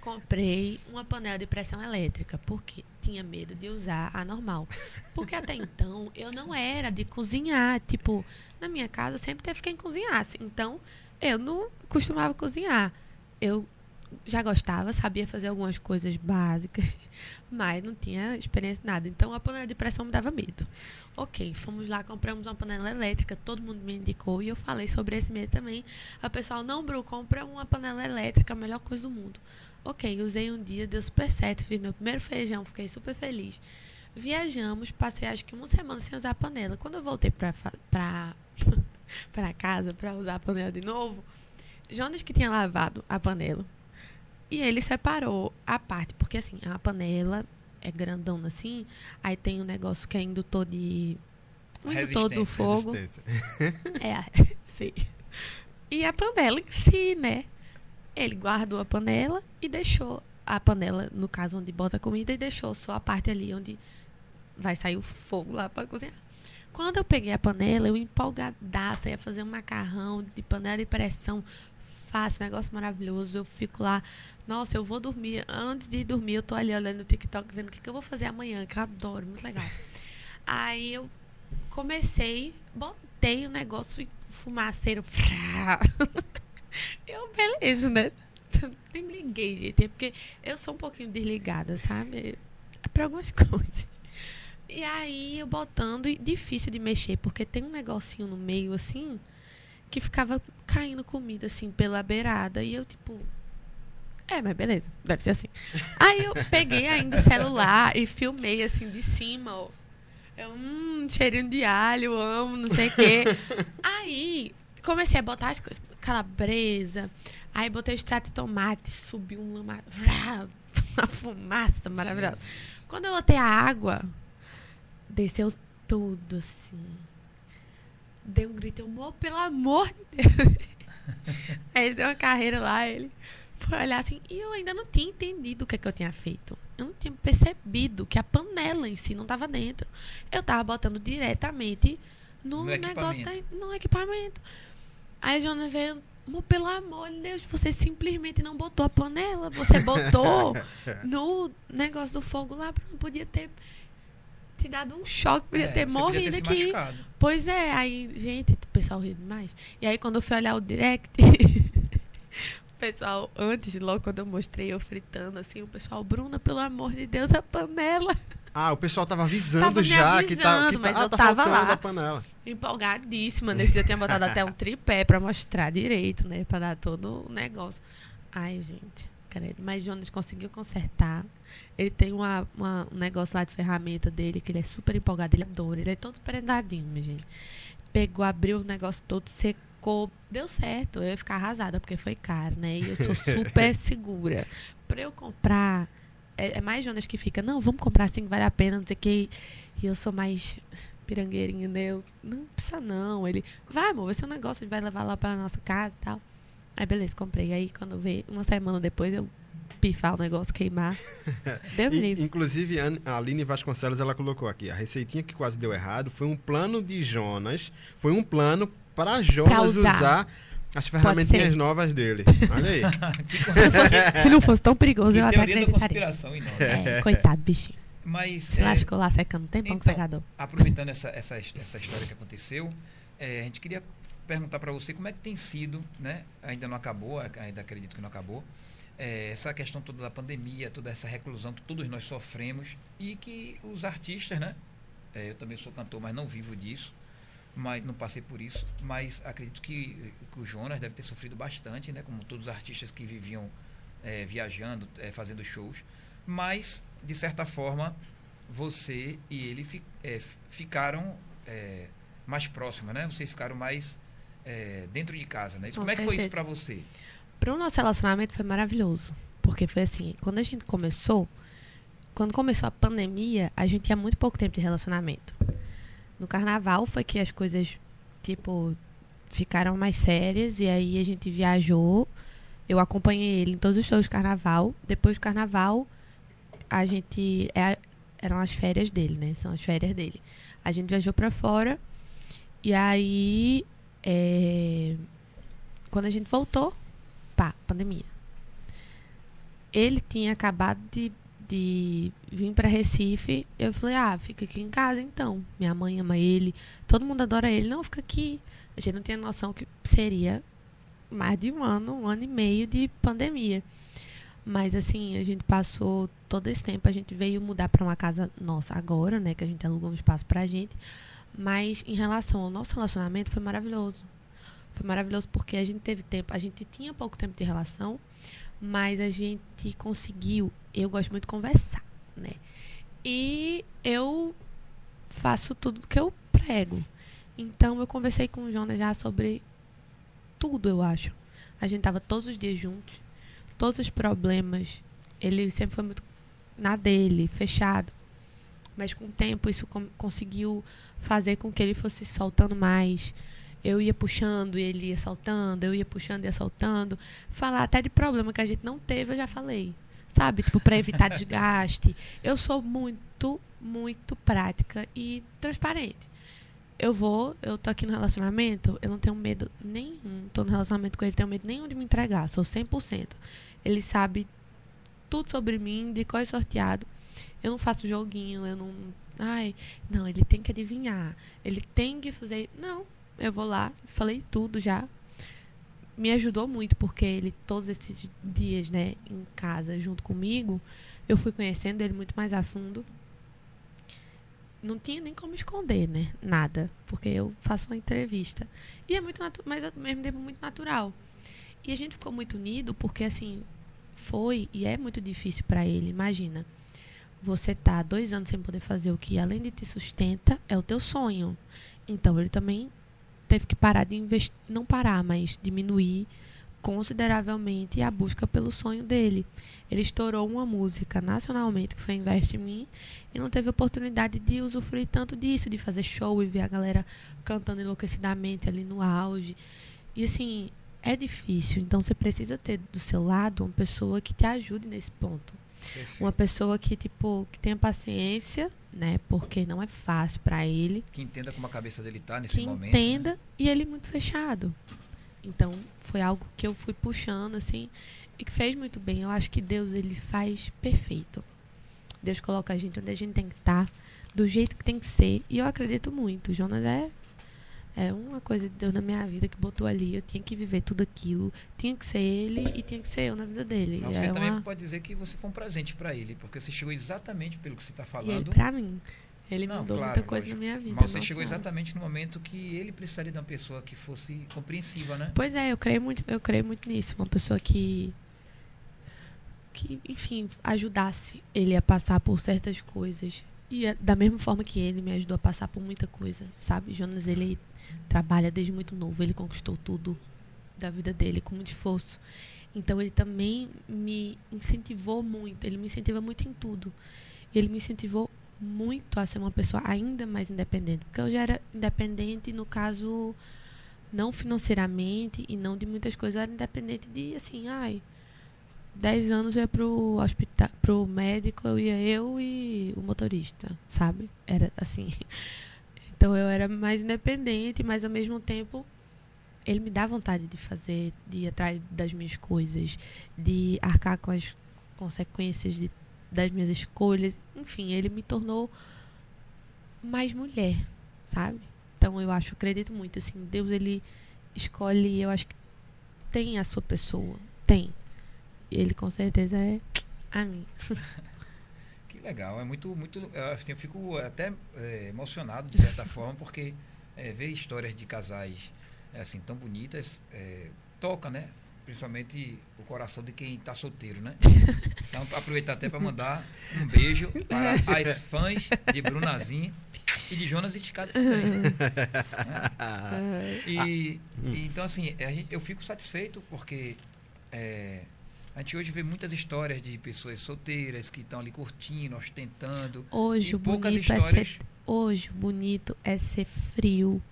Comprei uma panela de pressão elétrica porque tinha medo de usar a normal. Porque até então eu não era de cozinhar, tipo, na minha casa sempre teve quem cozinhasse. Então, eu não costumava cozinhar. Eu já gostava, sabia fazer algumas coisas básicas, mas não tinha experiência nada. Então a panela de pressão me dava medo. Ok, fomos lá, compramos uma panela elétrica, todo mundo me indicou e eu falei sobre esse medo também. A pessoal, não, Bru, compra uma panela elétrica, a melhor coisa do mundo. Ok, usei um dia, deu super certo, fiz meu primeiro feijão, fiquei super feliz. Viajamos, passei acho que uma semana sem usar a panela. Quando eu voltei pra, pra, pra casa pra usar a panela de novo, Jonas que tinha lavado a panela e ele separou a parte, porque assim, a panela é grandona assim, aí tem um negócio que é indutor de. Um indutor do fogo. É, sim. E a panela em si, né? Ele guardou a panela e deixou a panela, no caso onde bota a comida, e deixou só a parte ali onde vai sair o fogo lá para cozinhar. Quando eu peguei a panela, eu empolgadaça, ia fazer um macarrão de panela de pressão fácil, negócio maravilhoso. Eu fico lá, nossa, eu vou dormir. Antes de dormir, eu tô ali olhando no TikTok, vendo o que, que eu vou fazer amanhã, que eu adoro, muito legal. Aí eu comecei, botei o negócio fumaceiro. eu, beleza, né? Nem me liguei, gente. Porque eu sou um pouquinho desligada, sabe? É pra algumas coisas. E aí eu botando, e difícil de mexer, porque tem um negocinho no meio assim, que ficava caindo comida assim pela beirada. E eu, tipo. É, mas beleza, deve ser assim. Aí eu peguei ainda o celular e filmei assim de cima, ó. Eu, hum, cheirinho de alho, amo, não sei o quê. Aí comecei a botar as coisas, calabresa. Aí botei extrato de tomate, subiu um lama, uma fumaça maravilhosa. Quando eu botei a água, desceu tudo assim. Dei um grito, eu, pelo amor de Deus. Aí deu uma carreira lá, ele foi olhar assim, e eu ainda não tinha entendido o que, é que eu tinha feito. Eu não tinha percebido que a panela em si não estava dentro. Eu estava botando diretamente no, No negócio, equipamento. da, no equipamento. Aí a Joana veio, pelo amor de Deus, você simplesmente não botou a panela, você botou no negócio do fogo lá, não podia ter te dado um choque, podia É, ter morrido podia ter aqui. Pois é, aí, gente, o pessoal riu demais. E aí, quando eu fui olhar o direct, pessoal, antes, logo quando eu mostrei eu fritando, assim, o pessoal, Bruna, pelo amor de Deus, a panela. Ah, o pessoal tava avisando Tava já que tá, que avisando, tá, mas ah, eu tá tava lá. a panela. Empolgadíssima. Nesse dia eu tinha botado até um tripé pra mostrar direito, né? Pra dar todo o negócio. Ai, gente, credo. Mas Jonas conseguiu consertar. Ele tem uma, uma- um negócio lá de ferramenta dele, que ele é super empolgado, ele adora. Ele é todo prendadinho, minha gente. Pegou, abriu o negócio todo, secou. Deu certo. Eu ia ficar arrasada, porque foi caro, né? E eu sou super segura. Pra eu comprar. É, é mais Jonas que fica, não, vamos comprar assim que vale a pena, não sei o que. E eu sou mais pirangueirinho, né? Eu, não precisa não. Ele, vai, amor, vai ser um negócio, a gente vai levar lá pra nossa casa e tal. Aí, beleza, comprei. Aí, quando veio, uma semana depois, eu pifar o negócio, queimar. Deu E, inclusive, a Aline Vasconcelos, ela colocou aqui, a receitinha que quase deu errado foi um plano de Jonas, foi um plano para Jonas usar. usar. as ferramentinhas novas dele. Olha aí. Se não fosse, se não fosse tão perigoso, Que eu até teoria da acreditaria. conspiração enorme. É, coitado, bichinho. Mas Se é, lascou lá secando um tempão com então, secador. aproveitando essa, essa, essa história que aconteceu, é, a gente queria perguntar para você como é que tem sido, né? Ainda não acabou, ainda acredito que não acabou. é, essa questão toda da pandemia, toda essa reclusão que todos nós sofremos e que os artistas, né? é, eu também sou cantor, mas não vivo disso, mas não passei por isso, mas acredito que, que o Jonas deve ter sofrido bastante, né? Como todos os artistas que viviam é, viajando, é, fazendo shows, mas de certa forma você e ele fi- é, ficaram é, mais próximos, né? Vocês ficaram mais é, dentro de casa, né? Isso, Com como é que foi isso certeza. para você? Pro nosso relacionamento foi maravilhoso. Porque foi assim, quando a gente começou, quando começou a pandemia, a gente tinha muito pouco tempo de relacionamento. No carnaval foi que as coisas, tipo, ficaram mais sérias e aí a gente viajou. Eu acompanhei ele em todos os shows do carnaval. Depois do carnaval, a gente. é- eram as férias dele, né? São as férias dele. A gente viajou pra fora. E aí. é, quando a gente voltou, pá, pandemia. Ele tinha acabado de, de vir para Recife. Eu falei, ah, fica aqui em casa então. Minha mãe ama ele, todo mundo adora ele. Não, fica aqui. A gente não tinha noção que seria mais de um ano, um ano e meio de pandemia. Mas assim, a gente passou todo esse tempo, a gente veio mudar para uma casa nossa agora, né? Que a gente alugou um espaço pra gente. Mas em relação ao nosso relacionamento, foi maravilhoso. Foi maravilhoso porque a gente teve tempo, a gente tinha pouco tempo de relação, mas a gente conseguiu. Eu gosto muito de conversar, né? E eu faço tudo que eu prego. Então eu conversei com o Jonas já sobre tudo, eu acho. A gente tava todos os dias juntos, todos os problemas. Ele sempre foi muito na dele, fechado. Mas com o tempo isso conseguiu fazer com que ele fosse soltando mais. Eu ia puxando e ele ia soltando, eu ia puxando e ia soltando. Falar até de problema que a gente não teve, eu já falei. Sabe? Tipo, para evitar desgaste. Eu sou muito, muito prática e transparente. eu vou, eu tô aqui no relacionamento, eu não tenho medo nenhum. Tô no relacionamento com ele, tenho medo nenhum de me entregar. Sou 100%. Ele sabe tudo sobre mim, de qual é sorteado. Eu não faço joguinho, eu não. Ai, não, ele tem que adivinhar. Ele tem que fazer. Não, eu vou lá, falei tudo já. Me ajudou muito, porque ele, todos esses dias, né, em casa, junto comigo, eu fui conhecendo ele muito mais a fundo não tinha nem como esconder, né? Nada. Porque eu faço uma entrevista. E é muito mas ao mesmo tempo muito natural. E a gente ficou muito unido porque, assim, foi e é muito difícil para ele. Imagina, você tá dois anos sem poder fazer o que, além de te sustenta, é o teu sonho. Então, ele também teve que parar de investir, não parar, mas diminuir consideravelmente a busca pelo sonho dele. Ele estourou uma música nacionalmente que foi Investe em Mim e não teve oportunidade de usufruir tanto disso, de fazer show e ver a galera cantando enlouquecidamente ali no auge. E assim, é difícil, então você precisa ter do seu lado uma pessoa que te ajude nesse ponto. Perfeito. Uma pessoa que tipo que tenha paciência, né? Porque não é fácil para ele. Que entenda como a cabeça dele tá nesse que momento. Entenda né? e ele muito fechado. Então, foi algo que eu fui puxando, assim, e que fez muito bem. Eu acho que Deus, ele faz perfeito. Deus coloca a gente onde a gente tem que estar, tá, do jeito que tem que ser. E eu acredito muito. Jonas é, é uma coisa de Deus na minha vida que botou ali. Eu tinha que viver tudo aquilo. Tinha que ser ele e tinha que ser eu na vida dele. Você é também uma... pode dizer que você foi um presente para ele, porque você chegou exatamente pelo que você está falando. E ele pra mim. Ele não, mudou claro, muita coisa lógico. na minha vida. Mas você chegou exatamente no momento que ele precisaria de uma pessoa que fosse compreensiva, né? Pois é, eu creio muito, eu creio muito nisso. Uma pessoa que que, enfim, ajudasse ele a passar por certas coisas. E é da mesma forma que ele me ajudou a passar por muita coisa, sabe? Jonas, ele trabalha desde muito novo, ele conquistou tudo da vida dele com muito esforço. Então ele também me incentivou muito, ele me incentiva muito em tudo. Ele me incentivou muito a ser uma pessoa ainda mais independente. Porque eu já era independente, no caso, não financeiramente e não de muitas coisas. Eu era independente de, assim, ai, 10 anos ia pro hospital, pro médico, eu ia eu e o motorista, sabe? Era assim. Então eu era mais independente, mas ao mesmo tempo ele me dá vontade de fazer, de ir atrás das minhas coisas, de arcar com as consequências de das minhas escolhas. Enfim, ele me tornou mais mulher, sabe? Então eu acho, acredito muito assim, Deus ele escolhe, eu acho que tem a sua pessoa, tem. Ele com certeza é a mim. que legal, é muito, muito, eu, fico até é, emocionado de certa forma porque é, ver histórias de casais é, assim tão bonitas é, toca, né? principalmente o coração de quem está solteiro, né? Então, aproveitar até para mandar um beijo para as fãs de Brunazinho e de Jonas Esticado também. né? e, e, então, assim, gente, eu fico satisfeito porque é, a gente hoje vê muitas histórias de pessoas solteiras que estão ali curtindo, ostentando. Hoje, o poucas histórias. É ser, hoje, o bonito é ser frio.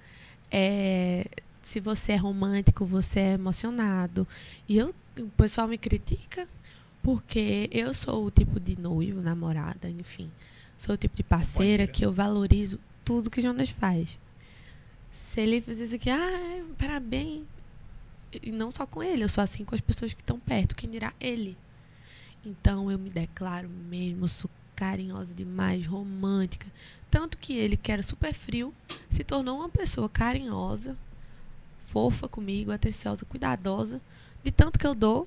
É se você é romântico, você é emocionado. E eu, o pessoal me critica porque eu sou o tipo de noivo, namorada, enfim. Sou o tipo de parceira que eu valorizo tudo que Jonas faz. Se ele diz aqui, ah, parabéns. E não só com ele, eu sou assim com as pessoas que estão perto, quem dirá ele. Então eu me declaro mesmo, sou carinhosa demais, romântica. Tanto que ele, que era super frio, se tornou uma pessoa carinhosa, fofa comigo, atenciosa, cuidadosa. De tanto que eu dou,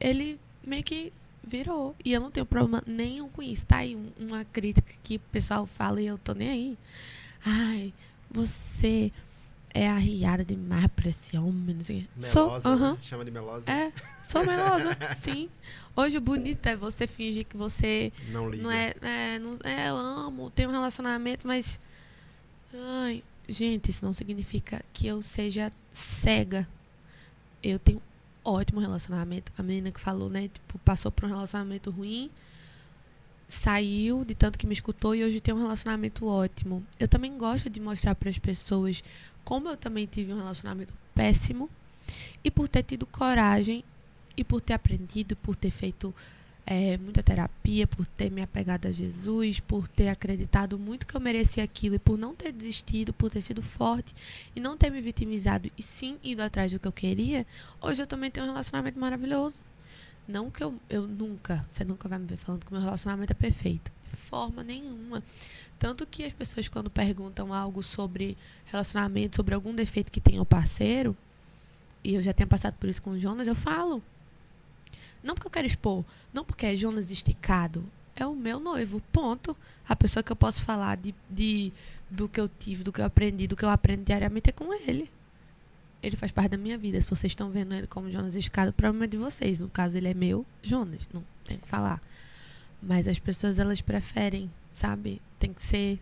ele meio que virou. E eu não tenho problema nenhum com isso. Tá aí uma crítica que o pessoal fala e eu tô nem aí. Ai, você é arriada demais pra esse homem. Não sei. Melosa, sou, uh -huh. né? chama de melosa. É, sou melosa, sim. Hoje o bonito é você fingir que você não, liga. não é, é, não, é, eu amo, tenho um relacionamento, mas ai, Gente, isso não significa que eu seja cega. Eu tenho ótimo relacionamento. A menina que falou, né, tipo, passou por um relacionamento ruim, saiu de tanto que me escutou e hoje tem um relacionamento ótimo. Eu também gosto de mostrar para as pessoas como eu também tive um relacionamento péssimo e por ter tido coragem e por ter aprendido, por ter feito é, muita terapia, por ter me apegado a Jesus, por ter acreditado muito que eu merecia aquilo e por não ter desistido, por ter sido forte e não ter me vitimizado e sim ido atrás do que eu queria, hoje eu também tenho um relacionamento maravilhoso. Não que eu, eu nunca, você nunca vai me ver falando que meu relacionamento é perfeito. De forma nenhuma. Tanto que as pessoas, quando perguntam algo sobre relacionamento, sobre algum defeito que tem o parceiro, e eu já tenho passado por isso com o Jonas, eu falo. Não porque eu quero expor, não porque é Jonas esticado. É o meu noivo, ponto. A pessoa que eu posso falar de, de, do que eu tive, do que eu aprendi, do que eu aprendo diariamente é com ele. Ele faz parte da minha vida. Se vocês estão vendo ele como Jonas esticado, o problema é de vocês. No caso, ele é meu, Jonas. Não tem que falar. Mas as pessoas, elas preferem sabe? Tem que ser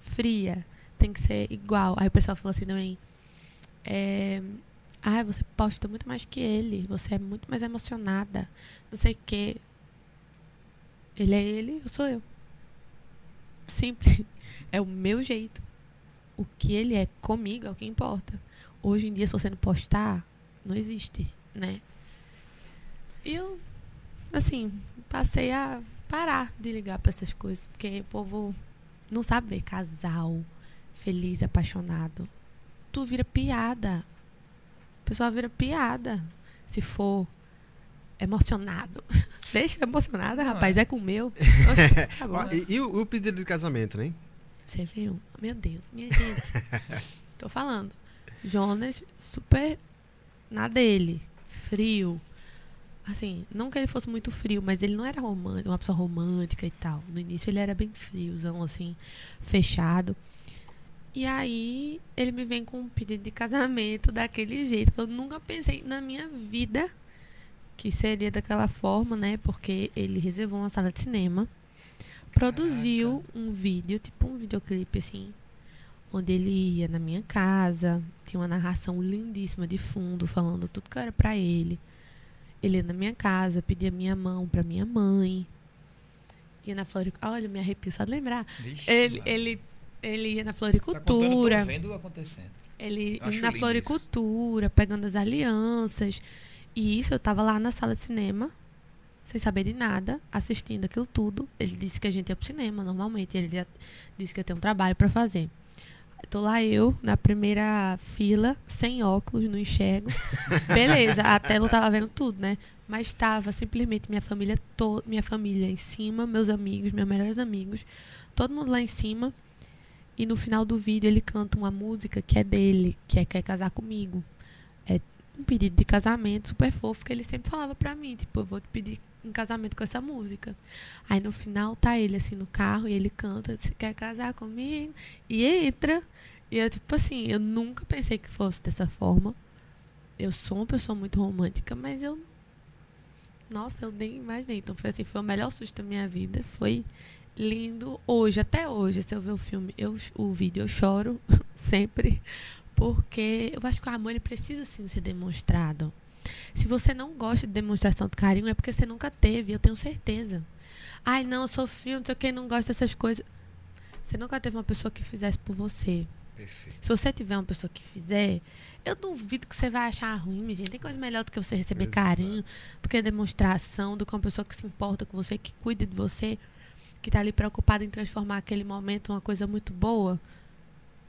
fria, tem que ser igual. Aí o pessoal falou assim também, é, ah, você posta muito mais que ele, você é muito mais emocionada, não sei o quê. Ele é ele, eu sou eu. Simples. É o meu jeito. O que ele é comigo é o que importa. Hoje em dia, se você não postar, não existe, né? E eu, assim, passei a parar de ligar para essas coisas, porque o povo não sabe ver casal feliz, apaixonado. Tu vira piada. O pessoal vira piada se for emocionado. Deixa emocionada, não, rapaz, é, é com o meu. tá e, e o, o, pedido de casamento, né? Você viu? Meu Deus, minha gente. Tô falando. Jonas, super na dele. Frio assim, não que ele fosse muito frio, mas ele não era romântico, uma pessoa romântica e tal. No início ele era bem friozão, assim, fechado. E aí ele me vem com um pedido de casamento daquele jeito. Eu nunca pensei na minha vida que seria daquela forma, né? Porque ele reservou uma sala de cinema, produziu um vídeo, tipo um videoclipe assim, onde ele ia na minha casa, tinha uma narração lindíssima de fundo, falando tudo que era para ele. Ele ia na minha casa, pedia minha mão para minha mãe. Ia na floricultura. Olha, me arrepio só de lembrar. Vixe, ele, ele, ele ia na tá floricultura. Tá vendo acontecendo. Ele ia na floricultura, isso. pegando as alianças. E isso eu tava lá na sala de cinema, sem saber de nada, assistindo aquilo tudo. Ele disse que a gente ia pro cinema normalmente. Ele disse que ia ter um trabalho para fazer. Tô lá eu, na primeira fila, sem óculos, não enxergo. Beleza, até não tava vendo tudo, né? Mas estava simplesmente minha família to minha família em cima, meus amigos, meus melhores amigos, todo mundo lá em cima. E no final do vídeo ele canta uma música que é dele, que é Quer Casar Comigo. É um pedido de casamento super fofo que ele sempre falava pra mim, tipo, eu vou te pedir em casamento com essa música. Aí no final tá ele assim no carro e ele canta, você quer casar comigo? E entra. E eu, tipo assim, eu nunca pensei que fosse dessa forma. Eu sou uma pessoa muito romântica, mas eu. Nossa, eu nem imaginei. Então foi assim, foi o melhor susto da minha vida. Foi lindo. Hoje, até hoje, se eu ver o filme, eu, o vídeo, eu choro sempre. Porque eu acho que o amor ele precisa sim ser demonstrado. Se você não gosta de demonstração de carinho, é porque você nunca teve, eu tenho certeza. Ai, não, frio, não sei quem não gosta dessas coisas. Você nunca teve uma pessoa que fizesse por você. Perfeito. Se você tiver uma pessoa que fizer, eu duvido que você vai achar ruim, minha gente. Tem coisa melhor do que você receber Exato. carinho, do que demonstração, do que uma pessoa que se importa com você, que cuida de você, que está ali preocupada em transformar aquele momento em uma coisa muito boa.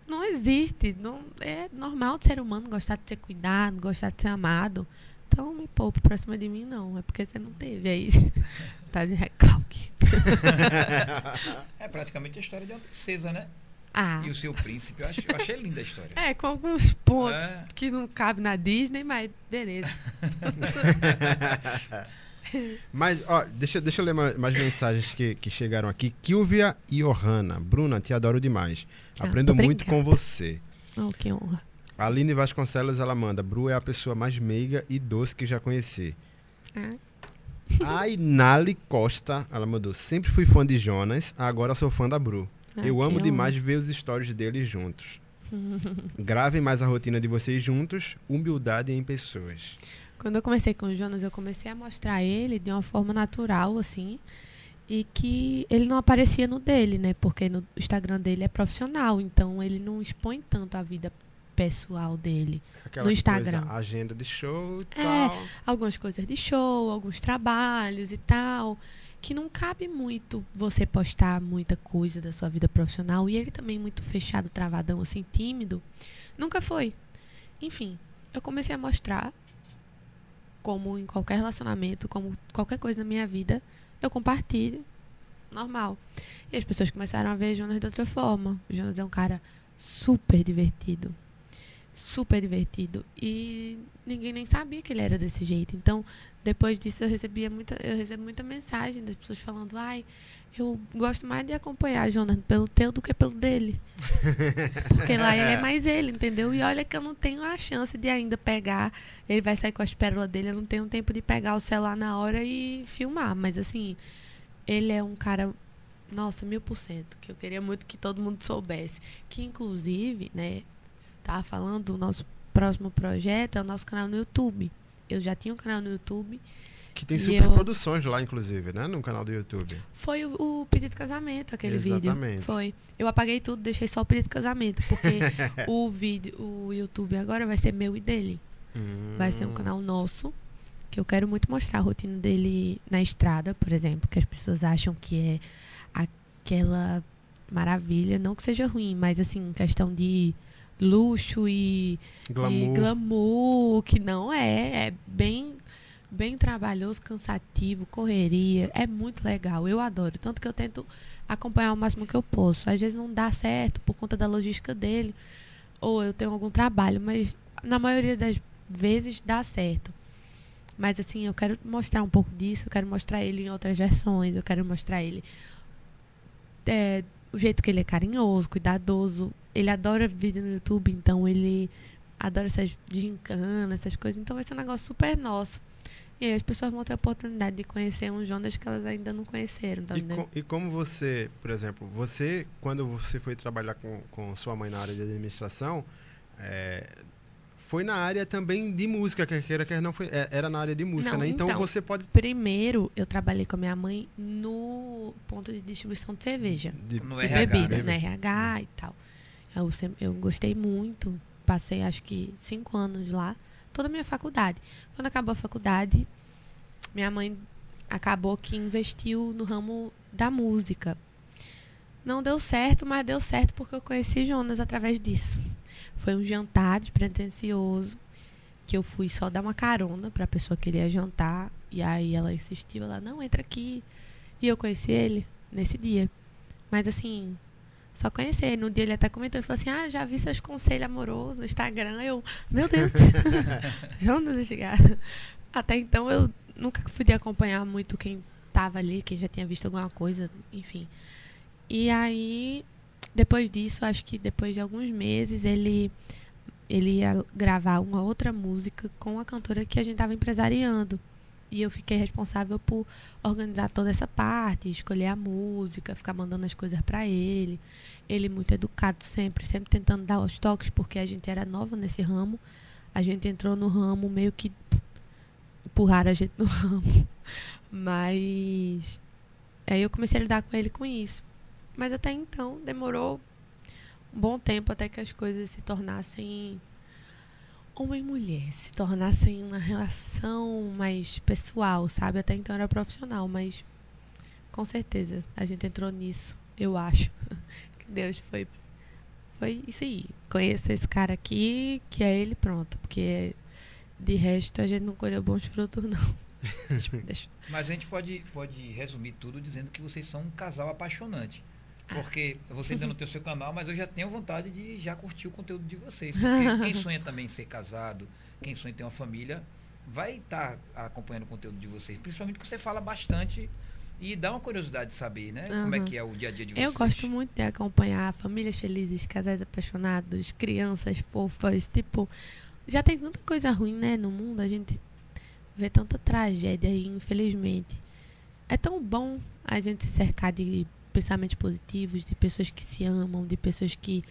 Não existe. Não, é normal de ser humano gostar de ser cuidado, gostar de ser amado. Então me poupe pra cima de mim, não. É porque você não teve aí. tá de recalque. é praticamente a história de uma princesa, né? Ah. E o seu príncipe. Eu, eu achei linda a história. É, com alguns pontos é. que não cabe na Disney, mas beleza. mas, ó, deixa, deixa eu ler mais, mais mensagens que, que chegaram aqui. Kilvia e Johanna. Bruna, te adoro demais. Ah, Aprendo muito com você. Oh, que honra. Aline Vasconcelos, ela manda. Bru é a pessoa mais meiga e doce que já conheci. Ah. A Inali Costa, ela mandou. Sempre fui fã de Jonas, agora sou fã da Bru. Ah, eu amo demais ver os stories deles juntos. Gravem mais a rotina de vocês juntos, humildade em pessoas. Quando eu comecei com o Jonas, eu comecei a mostrar ele de uma forma natural, assim, e que ele não aparecia no dele, né? Porque no Instagram dele é profissional, então ele não expõe tanto a vida pessoal dele. Aquela no Instagram. coisa, agenda de show e É. tal. Algumas coisas de show, alguns trabalhos e tal. Que não cabe muito você postar muita coisa da sua vida profissional. E ele também muito fechado, travadão, assim, tímido. Nunca foi. Enfim, eu comecei a mostrar como em qualquer relacionamento, como qualquer coisa na minha vida, eu compartilho. Normal. E as pessoas começaram a ver Jonas de outra forma. O Jonas é um cara super divertido. Super divertido. E ninguém nem sabia que ele era desse jeito. Então, depois disso, eu recebia muita, eu recebo muita mensagem das pessoas falando: ai, eu gosto mais de acompanhar Jonas pelo teu do que pelo dele. Porque lá ele é mais ele, entendeu? E olha que eu não tenho a chance de ainda pegar. Ele vai sair com as pérolas dele, eu não tenho tempo de pegar o celular na hora e filmar. Mas assim, ele é um cara. Nossa, mil por cento. Que eu queria muito que todo mundo soubesse. Que inclusive, né, tava falando do nosso próximo projeto, é o nosso canal no YouTube. Eu já tinha um canal no YouTube. Que tem super eu- produções lá, inclusive, né? No canal do YouTube. Foi o, o pedido de casamento, aquele vídeo. Exatamente. Foi. Eu apaguei tudo, deixei só o pedido de casamento. Porque o vídeo, o YouTube agora vai ser meu e dele. Vai ser um Hum. canal nosso. Que eu quero muito mostrar a rotina dele na estrada, por exemplo. Que as pessoas acham que é aquela maravilha. Não que seja ruim, mas assim, questão de luxo e Glamour. e glamour, que não é. É bem, bem trabalhoso, cansativo, correria. É muito legal. Eu adoro. Tanto que eu tento acompanhar o máximo que eu posso. Às vezes não dá certo por conta da logística dele. Ou eu tenho algum trabalho, mas na maioria das vezes dá certo. Mas assim, eu quero mostrar um pouco disso, eu quero mostrar ele em outras versões, eu quero mostrar ele é, o jeito que ele é carinhoso, cuidadoso. Ele adora vídeo no YouTube, então ele adora essas gincanas, essas coisas. Então vai ser um negócio super nosso. E aí as pessoas vão ter a oportunidade de conhecer um Jonas que elas ainda não conheceram, tá E, entendendo? co- e como você, por exemplo, você, quando você foi trabalhar com, com sua mãe na área de administração, é, foi na área também de música, quer queira, quer não, foi, é, era na área de música, Não, né? Então, então. você pode... Primeiro, eu trabalhei com a minha mãe no ponto de distribuição de cerveja. de- No de RH, bebida, né? né? RH e tal. Eu, eu gostei muito. Passei acho que cinco anos lá. Toda a minha faculdade. Quando acabou a faculdade, minha mãe acabou que investiu no ramo da música. Não deu certo, mas deu certo porque eu conheci Jonas através disso. Foi um jantar despretensioso que eu fui só dar uma carona para a pessoa que queria jantar e aí ela insistiu, ela não entra aqui. E eu conheci ele nesse dia. Mas assim, só conhecer. No dia ele até comentou, ele falou assim: "Ah, já vi seus conselhos amorosos no Instagram". Eu, meu Deus. Jonas chegada. Até então eu nunca pude acompanhar muito quem tava ali, quem já tinha visto alguma coisa, enfim. E aí, depois disso, acho que depois de alguns meses, ele ele ia gravar uma outra música com a cantora que a gente estava empresariando. E eu fiquei responsável por organizar toda essa parte, escolher a música, ficar mandando as coisas para ele. Ele muito educado sempre, sempre tentando dar os toques, porque a gente era nova nesse ramo. A gente entrou no ramo meio que empurraram a gente no ramo. Mas aí eu comecei a lidar com ele com isso. Mas até então demorou um bom tempo até que as coisas se tornassem homem e mulher, se tornassem uma relação mais pessoal, sabe? Até então era profissional, mas com certeza a gente entrou nisso, eu acho. Que Deus foi foi isso aí. Conheça esse cara aqui, que é ele, pronto. Porque de resto a gente não colheu bons frutos, não. Mas a gente pode, pode resumir tudo dizendo que vocês são um casal apaixonante. Porque você ainda não tem o seu canal, mas eu já tenho vontade de já curtir o conteúdo de vocês. Porque quem sonha também em ser casado, quem sonha em ter uma família, vai estar acompanhando o conteúdo de vocês. Principalmente porque você fala bastante e dá uma curiosidade de saber, né? Como é que é o dia a dia de vocês. Eu gosto muito de acompanhar famílias felizes, casais apaixonados, crianças fofas. Tipo, já tem tanta coisa ruim, né, no mundo. A gente vê tanta tragédia infelizmente. É tão bom a gente se cercar de pensamentos positivos, de pessoas que se amam, de pessoas que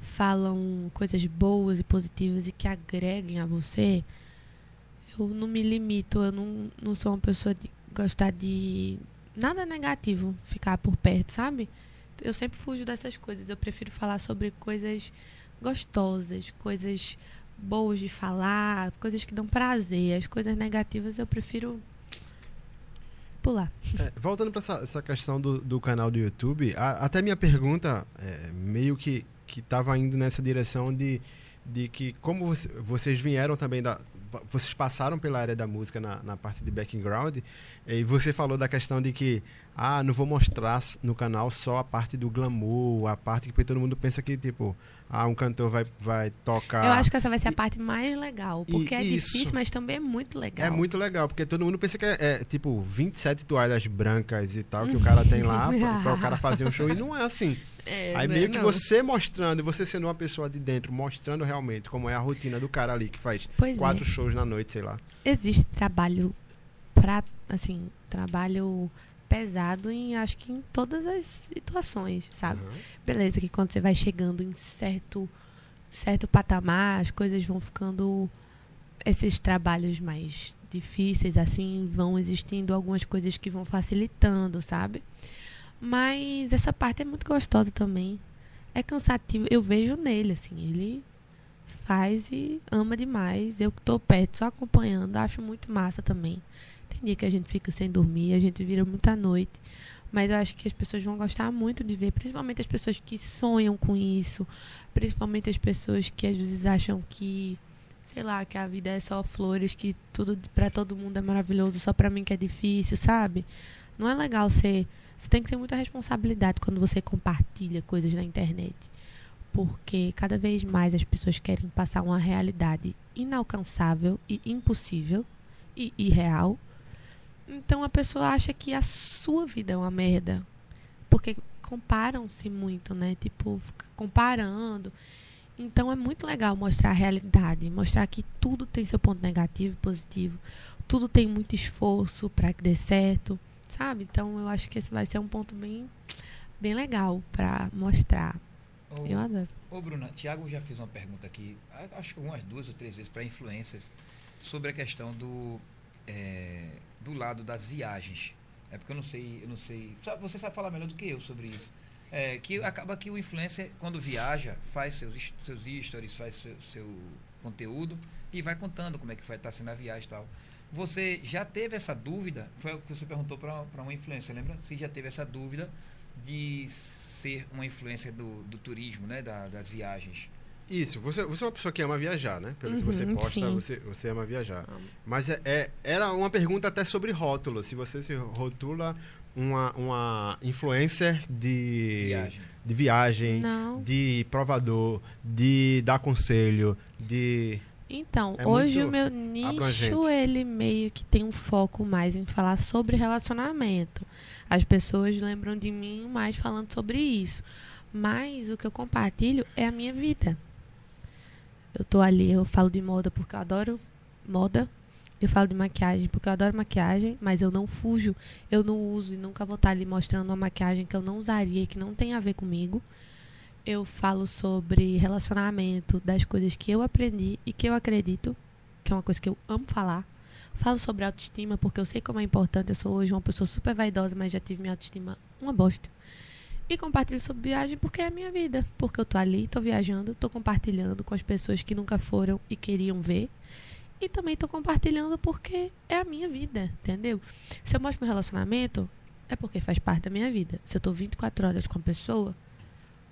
falam coisas boas e positivas e que agreguem a você. Eu não me limito, eu não, não sou uma pessoa de gostar de nada negativo ficar por perto, sabe? Eu sempre fujo dessas coisas. Eu prefiro falar sobre coisas gostosas, coisas boas de falar, coisas que dão prazer. As coisas negativas eu prefiro pular. É, voltando para essa, essa, questão do, do, canal do YouTube, a, até minha pergunta é, meio que que estava indo nessa direção de, de que como você, vocês vieram também da vocês passaram pela área da música na, na parte de background e você falou da questão de que ah não vou mostrar no canal só a parte do glamour a parte que todo mundo pensa que tipo ah, um cantor vai, vai tocar. Eu acho que essa vai ser a parte mais legal. Porque e, é isso. difícil, mas também é muito legal. É muito legal, porque todo mundo pensa que é, é tipo 27 toalhas brancas e tal, que o cara tem lá pra, pra o cara fazer um show. E não é assim. É, Aí meio que não. você mostrando, você sendo uma pessoa de dentro, mostrando realmente como é a rotina do cara ali que faz pois quatro é. shows na noite, sei lá. Existe trabalho pra, assim, trabalho pesado em acho que em todas as situações, sabe? Uhum. Beleza, que quando você vai chegando em certo certo patamar, as coisas vão ficando esses trabalhos mais difíceis assim, vão existindo algumas coisas que vão facilitando, sabe? Mas essa parte é muito gostosa também. É cansativo, eu vejo nele assim, ele faz e ama demais. Eu que tô perto, só acompanhando, acho muito massa também. Dia que a gente fica sem dormir, a gente vira muita noite. Mas eu acho que as pessoas vão gostar muito de ver, principalmente as pessoas que sonham com isso, principalmente as pessoas que às vezes acham que, sei lá, que a vida é só flores, que tudo para todo mundo é maravilhoso, só para mim que é difícil, sabe? Não é legal ser, você tem que ter muita responsabilidade quando você compartilha coisas na internet. Porque cada vez mais as pessoas querem passar uma realidade inalcançável e impossível e irreal então a pessoa acha que a sua vida é uma merda. Porque comparam-se muito, né? Tipo, comparando. Então é muito legal mostrar a realidade, mostrar que tudo tem seu ponto negativo e positivo. Tudo tem muito esforço para que dê certo, sabe? Então eu acho que esse vai ser um ponto bem bem legal para mostrar. Ô, eu adoro. Ô, Bruna, Tiago já fez uma pergunta aqui, acho que umas duas ou três vezes para influências, sobre a questão do é, do lado das viagens. É porque eu não sei, eu não sei. Você sabe falar melhor do que eu sobre isso. É, que acaba que o influencer, quando viaja, faz seus, seus stories, faz seu, seu conteúdo e vai contando como é que vai estar sendo a viagem e tal. Você já teve essa dúvida? Foi o que você perguntou para uma influência, lembra? Se já teve essa dúvida de ser uma influência do, do turismo, né? Da, das viagens. Isso, você, você é uma pessoa que ama viajar, né? Pelo uhum, que você uhum, posta, você, você ama viajar. Mas é, é, era uma pergunta até sobre rótulo. Se você se rotula uma, uma influencer de viagem, de, viagem de provador, de dar conselho, de. Então, é hoje o meu nicho, abrangente. ele meio que tem um foco mais em falar sobre relacionamento. As pessoas lembram de mim mais falando sobre isso. Mas o que eu compartilho é a minha vida. Eu tô ali, eu falo de moda porque eu adoro moda. Eu falo de maquiagem porque eu adoro maquiagem, mas eu não fujo, eu não uso e nunca vou estar ali mostrando uma maquiagem que eu não usaria, que não tem a ver comigo. Eu falo sobre relacionamento, das coisas que eu aprendi e que eu acredito, que é uma coisa que eu amo falar. Falo sobre autoestima porque eu sei como é importante. Eu sou hoje uma pessoa super vaidosa, mas já tive minha autoestima uma bosta. E compartilho sobre viagem porque é a minha vida. Porque eu tô ali, tô viajando, tô compartilhando com as pessoas que nunca foram e queriam ver. E também tô compartilhando porque é a minha vida, entendeu? Se eu mostro meu relacionamento, é porque faz parte da minha vida. Se eu tô 24 horas com a pessoa,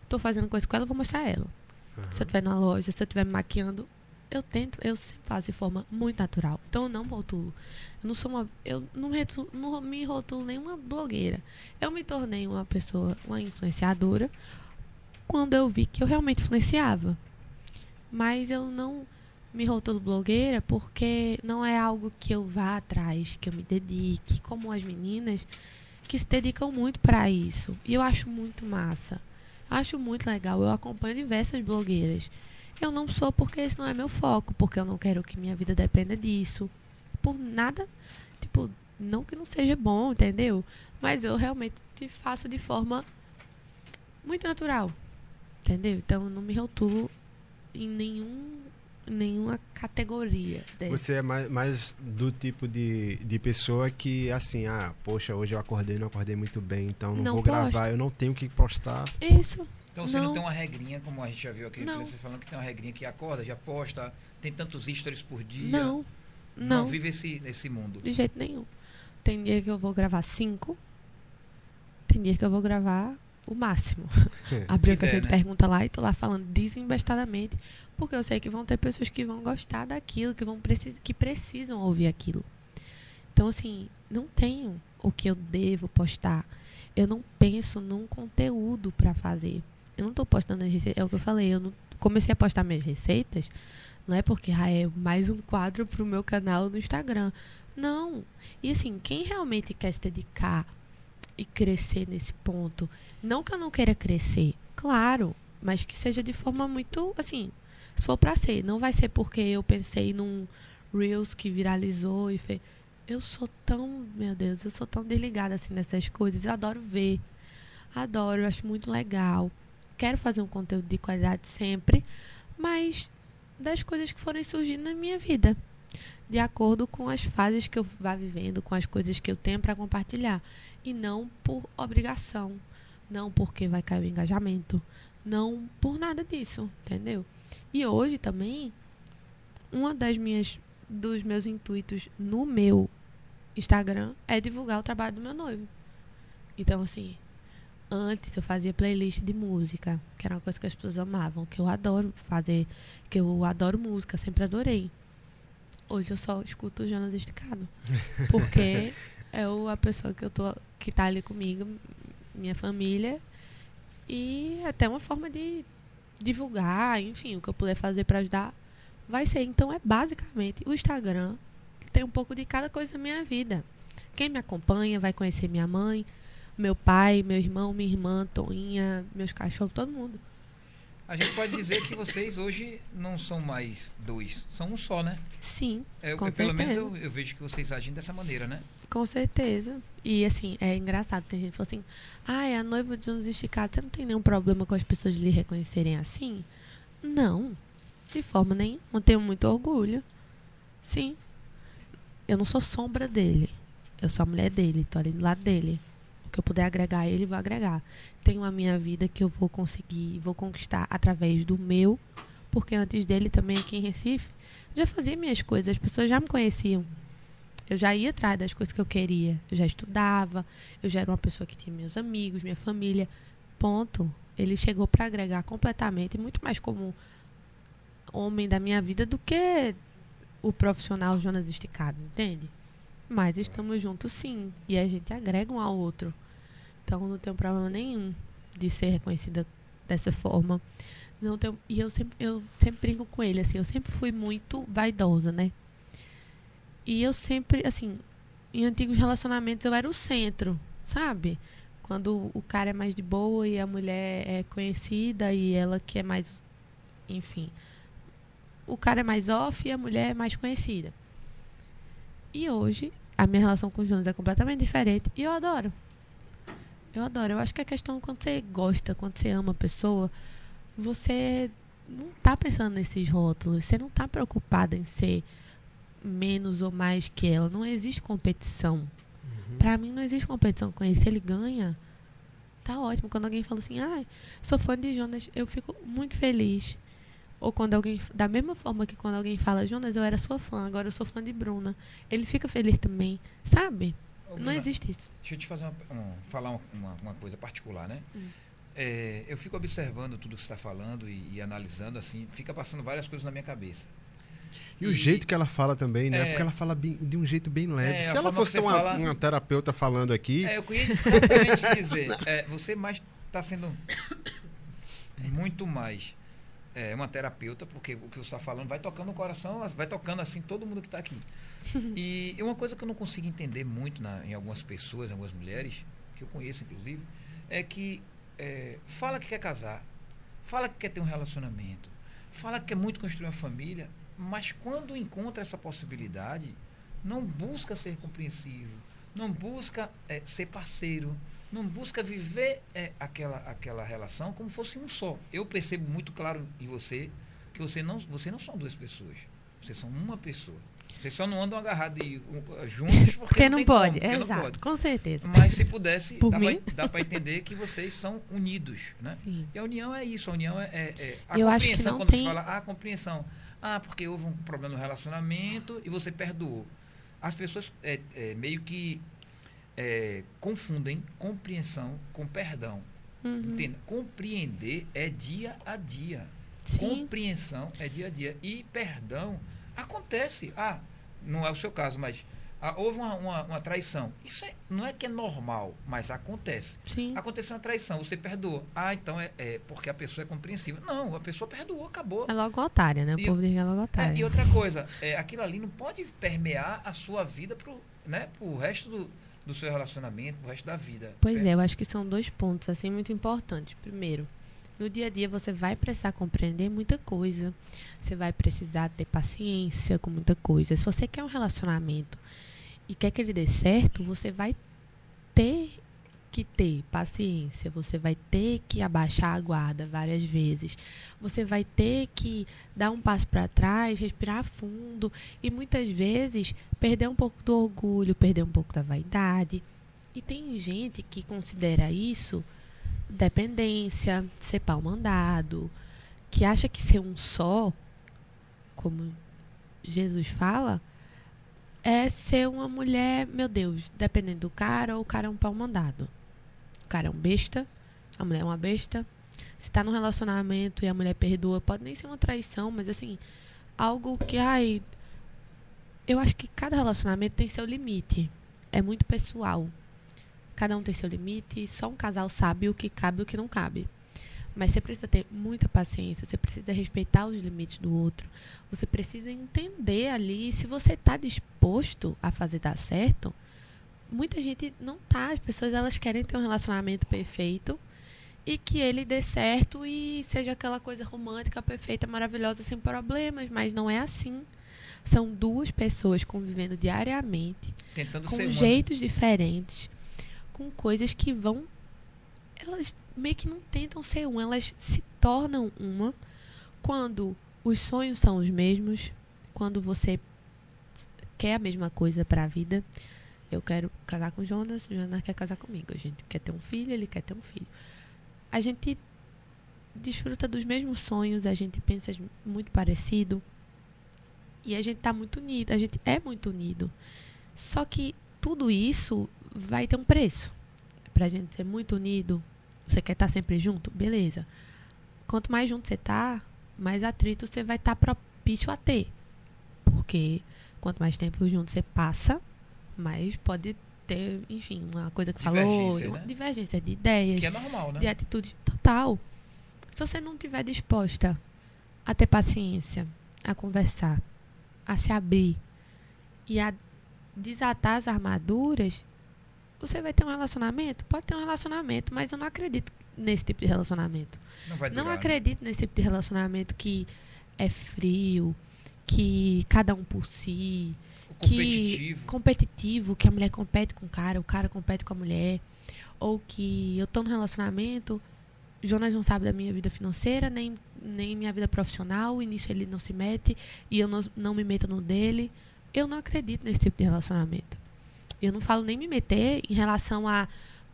tô fazendo coisa com ela, eu vou mostrar ela. Uhum. Se eu estiver numa loja, se eu estiver me maquiando, eu tento, eu sempre faço de forma muito natural. Então eu não rotulo. Eu não sou uma. Eu não, não me rotulo nenhuma blogueira. Eu me tornei uma pessoa, uma influenciadora, quando eu vi que eu realmente influenciava. Mas eu não me rotulo blogueira porque não é algo que eu vá atrás, que eu me dedique, como as meninas que se dedicam muito para isso. E eu acho muito massa. Acho muito legal. Eu acompanho diversas blogueiras eu não sou porque esse não é meu foco, porque eu não quero que minha vida dependa disso. Por nada, tipo, não que não seja bom, entendeu? Mas eu realmente te faço de forma muito natural. Entendeu? Então eu não me rotulo em nenhum nenhuma categoria. Desse. Você é mais, mais do tipo de, de pessoa que, assim, ah, poxa, hoje eu acordei, não acordei muito bem, então não, não vou posto. gravar, eu não tenho que postar. Isso. Então você não, Não. tem uma regrinha, como a gente já viu aqui, vocês falando que tem uma regrinha que acorda, já posta, tem tantos stories por dia. Não, Não, não, vive esse, esse mundo. de jeito nenhum. Tem dia que eu vou gravar cinco, tem dia que eu vou gravar o máximo. A Que ideia, de né? pergunta lá e tô lá falando desembestadamente, porque eu sei que vão ter pessoas que vão gostar daquilo, que, vão precis que precisam ouvir aquilo. Então, assim, não tenho o que eu devo postar. Eu não penso num conteúdo para fazer. Eu não tô postando as receitas. É o que eu falei. Eu não comecei a postar minhas receitas. Não é porque ah, é mais um quadro pro meu canal no Instagram. Não. E assim, quem realmente quer se dedicar e crescer nesse ponto, não que eu não queira crescer, claro, mas que seja de forma muito assim, se for pra ser, não vai ser porque eu pensei num Reels que viralizou e fez. Eu sou tão, meu Deus, eu sou tão desligada assim nessas coisas. Eu adoro ver. Adoro, eu acho muito legal. Quero fazer um conteúdo de qualidade sempre, mas das coisas que forem surgindo na minha vida, de acordo com as fases que eu vá vivendo, com as coisas que eu tenho para compartilhar, e não por obrigação, não porque vai cair o engajamento, não por nada disso, entendeu? E hoje também uma das minhas dos meus intuitos no meu Instagram é divulgar o trabalho do meu noivo. Então, assim, antes eu fazia playlist de música, que era uma coisa que as pessoas amavam, que eu adoro fazer, que eu adoro música, sempre adorei. Hoje eu só escuto o Jonas Esticado. Porque é o, a pessoa que eu tô que tá ali comigo, minha família. E até uma forma de divulgar, enfim, o que eu puder fazer para ajudar vai ser. Então é basicamente o Instagram que tem um pouco de cada coisa na minha vida. Quem me acompanha vai conhecer minha mãe, meu pai, meu irmão, minha irmã, Toinha, meus cachorros, todo mundo. A gente pode dizer que vocês hoje não são mais dois, são um só, né? Sim, É, Com pelo menos certeza. eu, eu vejo que vocês agem dessa maneira, né? com certeza. E assim, é engraçado, tem gente que fala assim, ah, é a noiva de uns esticados, você não tem nenhum problema com as pessoas lhe reconhecerem assim? Não, de forma nenhuma, tenho muito orgulho. Sim. Eu não sou sombra dele. Eu sou a mulher dele, tô ali do lado dele. Que eu puder agregar a ele, vou agregar. Tenho a minha vida que eu vou conseguir, vou conquistar através do meu, porque antes dele também aqui em Recife, já fazia minhas coisas, as pessoas já me conheciam. Eu já ia atrás das coisas que eu queria. Eu já estudava, eu já era uma pessoa que tinha meus amigos, minha família. Ponto. Ele chegou para agregar completamente, muito mais como homem da minha vida do que o profissional Jonas Esticado, entende? Mas estamos juntos sim, e a gente agrega um ao outro. Então não tem problema nenhum de ser reconhecida dessa forma. Não tenho, e eu sempre, eu sempre brinco com ele, assim, eu sempre fui muito vaidosa, né? E eu sempre, assim, em antigos relacionamentos eu era o centro, sabe? Quando o cara é mais de boa e a mulher é conhecida e ela que é mais. Enfim. O cara é mais off e a mulher é mais conhecida. E hoje, a minha relação com o Jonas é completamente diferente e eu adoro. Eu adoro. Eu acho que a questão quando você gosta, quando você ama a pessoa, você não tá pensando nesses rótulos, você não tá preocupada em ser menos ou mais que ela. Não existe competição. Pra mim não existe competição com ele. Se ele ganha, tá ótimo. Quando alguém fala assim, ah, sou fã de Jonas, eu fico muito feliz. Ou quando alguém, da mesma forma que quando alguém fala, Jonas, eu era sua fã, agora eu sou fã de Bruna. Ele fica feliz também, sabe? Ô, Não Bruna, existe isso. Deixa eu te fazer uma, um- falar uma- uma, coisa particular, né? Hum. É, eu fico observando tudo que você está falando e, e analisando, assim, fica passando várias coisas na minha cabeça. E o jeito que ela fala também, né? É. Porque ela fala bem- de um jeito bem leve. É, Se ela fosse uma, fala- uma terapeuta falando aqui, É, eu queria exatamente dizer, é, você mais está sendo muito mais é, uma terapeuta, porque o que você está falando vai tocando no coração, vai tocando assim todo mundo que está aqui. E uma coisa que eu não consigo entender muito na- em algumas pessoas, em algumas mulheres, que eu conheço inclusive, é que é, fala que quer casar, fala que quer ter um relacionamento, fala que quer muito construir uma família, mas quando encontra essa possibilidade, não busca ser compreensivo, não busca é, ser parceiro, não busca viver é, aquela, aquela relação como fosse um só. Eu percebo muito claro em você que você não, você não são duas pessoas. Vocês são uma pessoa. Vocês só não andam agarrados e, uh, juntos porque, Porque não tem pode, como, não exato, pode. com certeza. Mas se pudesse, Por dá pra entender que vocês são unidos, né? Sim. E a união é isso, a união é, é- é a Eu acho que compreensão. não quando tem- se fala, ah, a compreensão. Ah, porque houve um problema no relacionamento e você perdoou. As pessoas é, é, meio que é, confundem compreensão com perdão. Uhum. Entenda? Compreender é dia a dia. Sim. Compreensão é dia a dia. E perdão acontece. Ah, não é o seu caso, mas ah, houve uma, uma, uma traição. Isso é- não é que é normal, mas acontece. Sim. Aconteceu uma traição, você perdoou. Ah, então é, é porque a pessoa é compreensiva. Não, a pessoa perdoou, acabou. É logo otária, né? O E- povo diz é logo É, otária. e outra coisa, é, aquilo ali não pode permear a sua vida pro, né, pro resto do, do seu relacionamento, pro resto da vida. Pois é, eu acho que são dois pontos assim muito importantes. Primeiro, no dia a dia você vai precisar compreender muita coisa. Você vai precisar ter paciência com muita coisa. Se você quer um relacionamento e quer que ele dê certo, você vai ter que ter paciência, você vai ter que abaixar a guarda várias vezes. Você vai ter que dar um passo para trás, respirar fundo e muitas vezes perder um pouco do orgulho, perder um pouco da vaidade. E tem gente que considera isso dependência, ser pau mandado, que acha que ser um só, como Jesus fala, é ser uma mulher, meu Deus, dependendo do cara, ou o cara é um pau mandado. Cara é um besta, a mulher é uma besta. Se tá num relacionamento e a mulher perdoa, pode nem ser uma traição, mas assim, algo que, ai. Eu acho que cada relacionamento tem seu limite. É muito pessoal. Cada um tem seu limite, só um casal sabe o que cabe e o que não cabe. Mas você precisa ter muita paciência, você precisa respeitar os limites do outro. Você precisa entender ali se você está disposto a fazer dar certo. Muita gente não tá, as pessoas elas querem ter um relacionamento perfeito e que ele dê certo e seja aquela coisa romântica, perfeita, maravilhosa, sem problemas, mas não é assim. São duas pessoas convivendo diariamente Tentando com jeitos diferentes, com coisas que vão. Elas meio que não tentam ser uma, elas se tornam uma quando os sonhos são os mesmos, quando você quer a mesma coisa para a vida. Eu quero casar com Jonas, Jonas quer casar comigo. A gente quer ter um filho, ele quer ter um filho. A gente desfruta dos mesmos sonhos, a gente pensa muito parecido. E a gente tá muito unido, a gente é muito unido. Só que tudo isso vai ter um preço. Pra gente ser muito unido, você quer estar sempre junto? Beleza. Quanto mais junto você tá, mais atrito você vai estar propício a ter. Porque quanto mais tempo junto você passa, mais pode ter, enfim, uma coisa que falou, uma né? divergência de ideias, Que é normal, né? de atitude total. Se você não tiver disposta a ter paciência, a conversar, a se abrir e a desatar as armaduras, você vai ter um relacionamento? Pode ter um relacionamento, mas eu não acredito nesse tipo de relacionamento. Não vai Não durar, né? acredito nesse tipo de relacionamento que é frio, que cada um por si, O que competitivo. competitivo, que a mulher compete com o cara, o cara compete com a mulher, ou que eu tô no relacionamento, Jonas não sabe da minha vida financeira, nem, nem minha vida profissional, e nisso ele não se mete, e eu não, não me meto no dele. Eu não acredito nesse tipo de relacionamento. Eu não falo nem me meter em relação a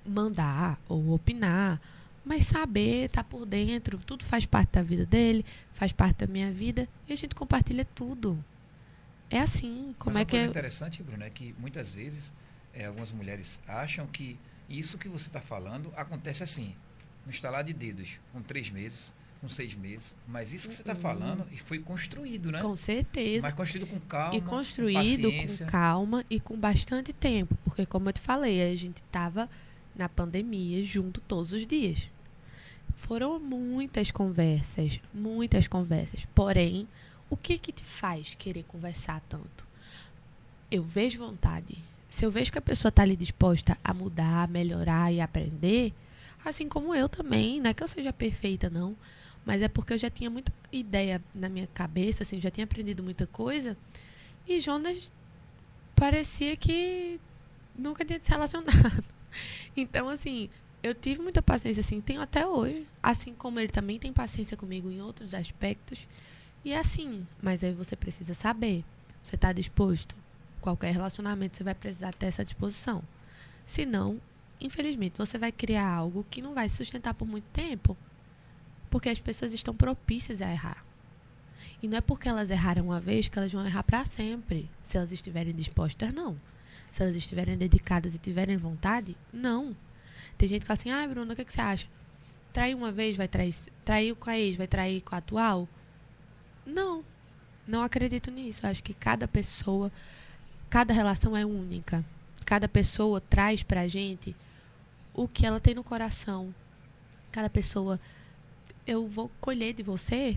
mandar ou opinar, mas saber, estar por dentro, tudo faz parte da vida dele, faz parte da minha vida, e a gente compartilha tudo. É assim, como Mas é que é- interessante, Bruno, é que muitas vezes é, algumas mulheres acham que isso que você está falando acontece assim, no estalar de dedos, com três meses, com seis meses. Mas isso que você está Uhum. falando e foi construído, né? Com certeza. Mas construído com calma, e construído com com calma e com bastante tempo. Porque, como eu te falei, a gente estava na pandemia junto todos os dias. Foram muitas conversas, muitas conversas. Porém, o que que te faz querer conversar tanto? Eu vejo vontade. Se eu vejo que a pessoa está ali disposta a mudar, a melhorar e aprender, assim como eu também, não é que eu seja perfeita, não. Mas é porque eu já tinha muita ideia na minha cabeça, assim, já tinha aprendido muita coisa. E Jonas parecia que nunca tinha se relacionado. Então, assim, eu tive muita paciência, assim, tenho até hoje. Assim como ele também tem paciência comigo em outros aspectos. E é assim, mas aí você precisa saber. Você está disposto? Qualquer relacionamento você vai precisar ter essa disposição. Se não, infelizmente, você vai criar algo que não vai se sustentar por muito tempo. Porque as pessoas estão propícias a errar. E não é porque elas erraram uma vez que elas vão errar para sempre. Se elas estiverem dispostas, não. Se elas estiverem dedicadas e tiverem vontade, não. Tem gente que fala assim, ah, Bruna, o que, que você acha? Trair uma vez vai trair. Traiu com a ex, vai trair com a atual? Não. Não acredito nisso. Acho que cada pessoa, cada relação é única. Cada pessoa traz pra gente o que ela tem no coração. Cada pessoa. Eu vou colher de você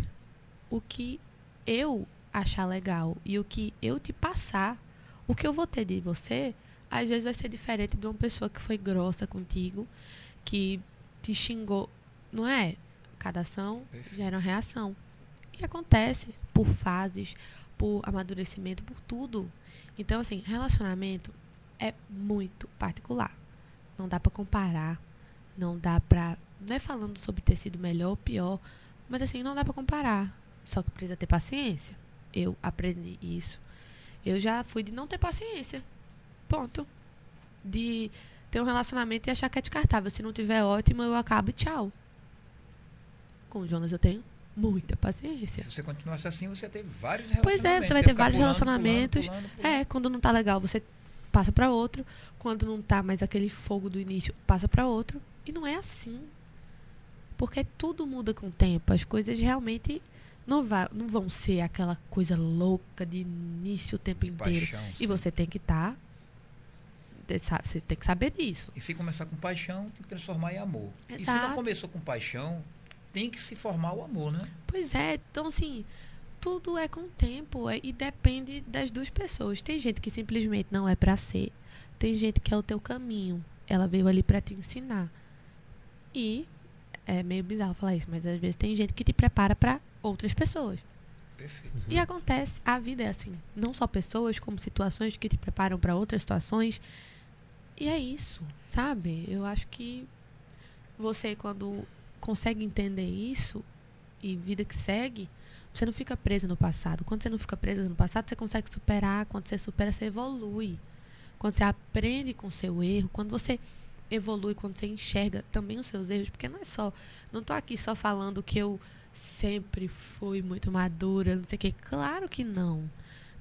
o que eu achar legal e o que eu te passar, o que eu vou ter de você, às vezes vai ser diferente de uma pessoa que foi grossa contigo, que te xingou. Não é? Cada ação Perfeito. gera uma reação. E acontece por fases, por amadurecimento, por tudo. Então, assim, relacionamento é muito particular. Não dá pra comparar. Não dá pra. Não é falando sobre ter sido melhor ou pior. Mas, assim, não dá pra comparar. Só que precisa ter paciência. Eu aprendi isso. Eu já fui de não ter paciência. Ponto. De ter um relacionamento e achar que é descartável. Se não tiver ótimo, eu acabo e tchau. Com o Jonas eu tenho muita paciência. Se você continuasse assim, você ia ter vários Pois é, relacionamentos. você vai ter vários pulando, relacionamentos. pulando, pulando. É, quando não tá legal, você passa pra outro. Quando não tá mais aquele fogo do início, passa pra outro. E não é assim. Porque tudo muda com o tempo. As coisas realmente não, va- não vão ser aquela coisa louca de início o tempo De inteiro. paixão, E sim. você tem que estar. você tem que saber disso. E se começar com paixão, tem que transformar em amor. E se Exato. não começou com paixão, tem que se formar o amor, né? Pois é, então assim, tudo é com o tempo é- e depende das duas pessoas. Tem gente que simplesmente não é pra ser, tem gente que é o teu caminho. Ela veio ali pra te ensinar. E é meio bizarro falar isso, mas às vezes tem gente que te prepara pra outras pessoas. Perfeito. E acontece, a vida é assim, não só pessoas, como situações que te preparam pra outras situações. E é isso, sabe? Eu acho que você quando consegue entender isso e vida que segue, você não fica presa no passado. Quando você não fica presa no passado, você consegue superar. Quando você supera, você evolui. Quando você aprende com seu erro, quando você evolui, quando você enxerga também os seus erros, porque não é só, não tô aqui só falando que eu sempre fui muito madura, não sei o quê. Claro que não.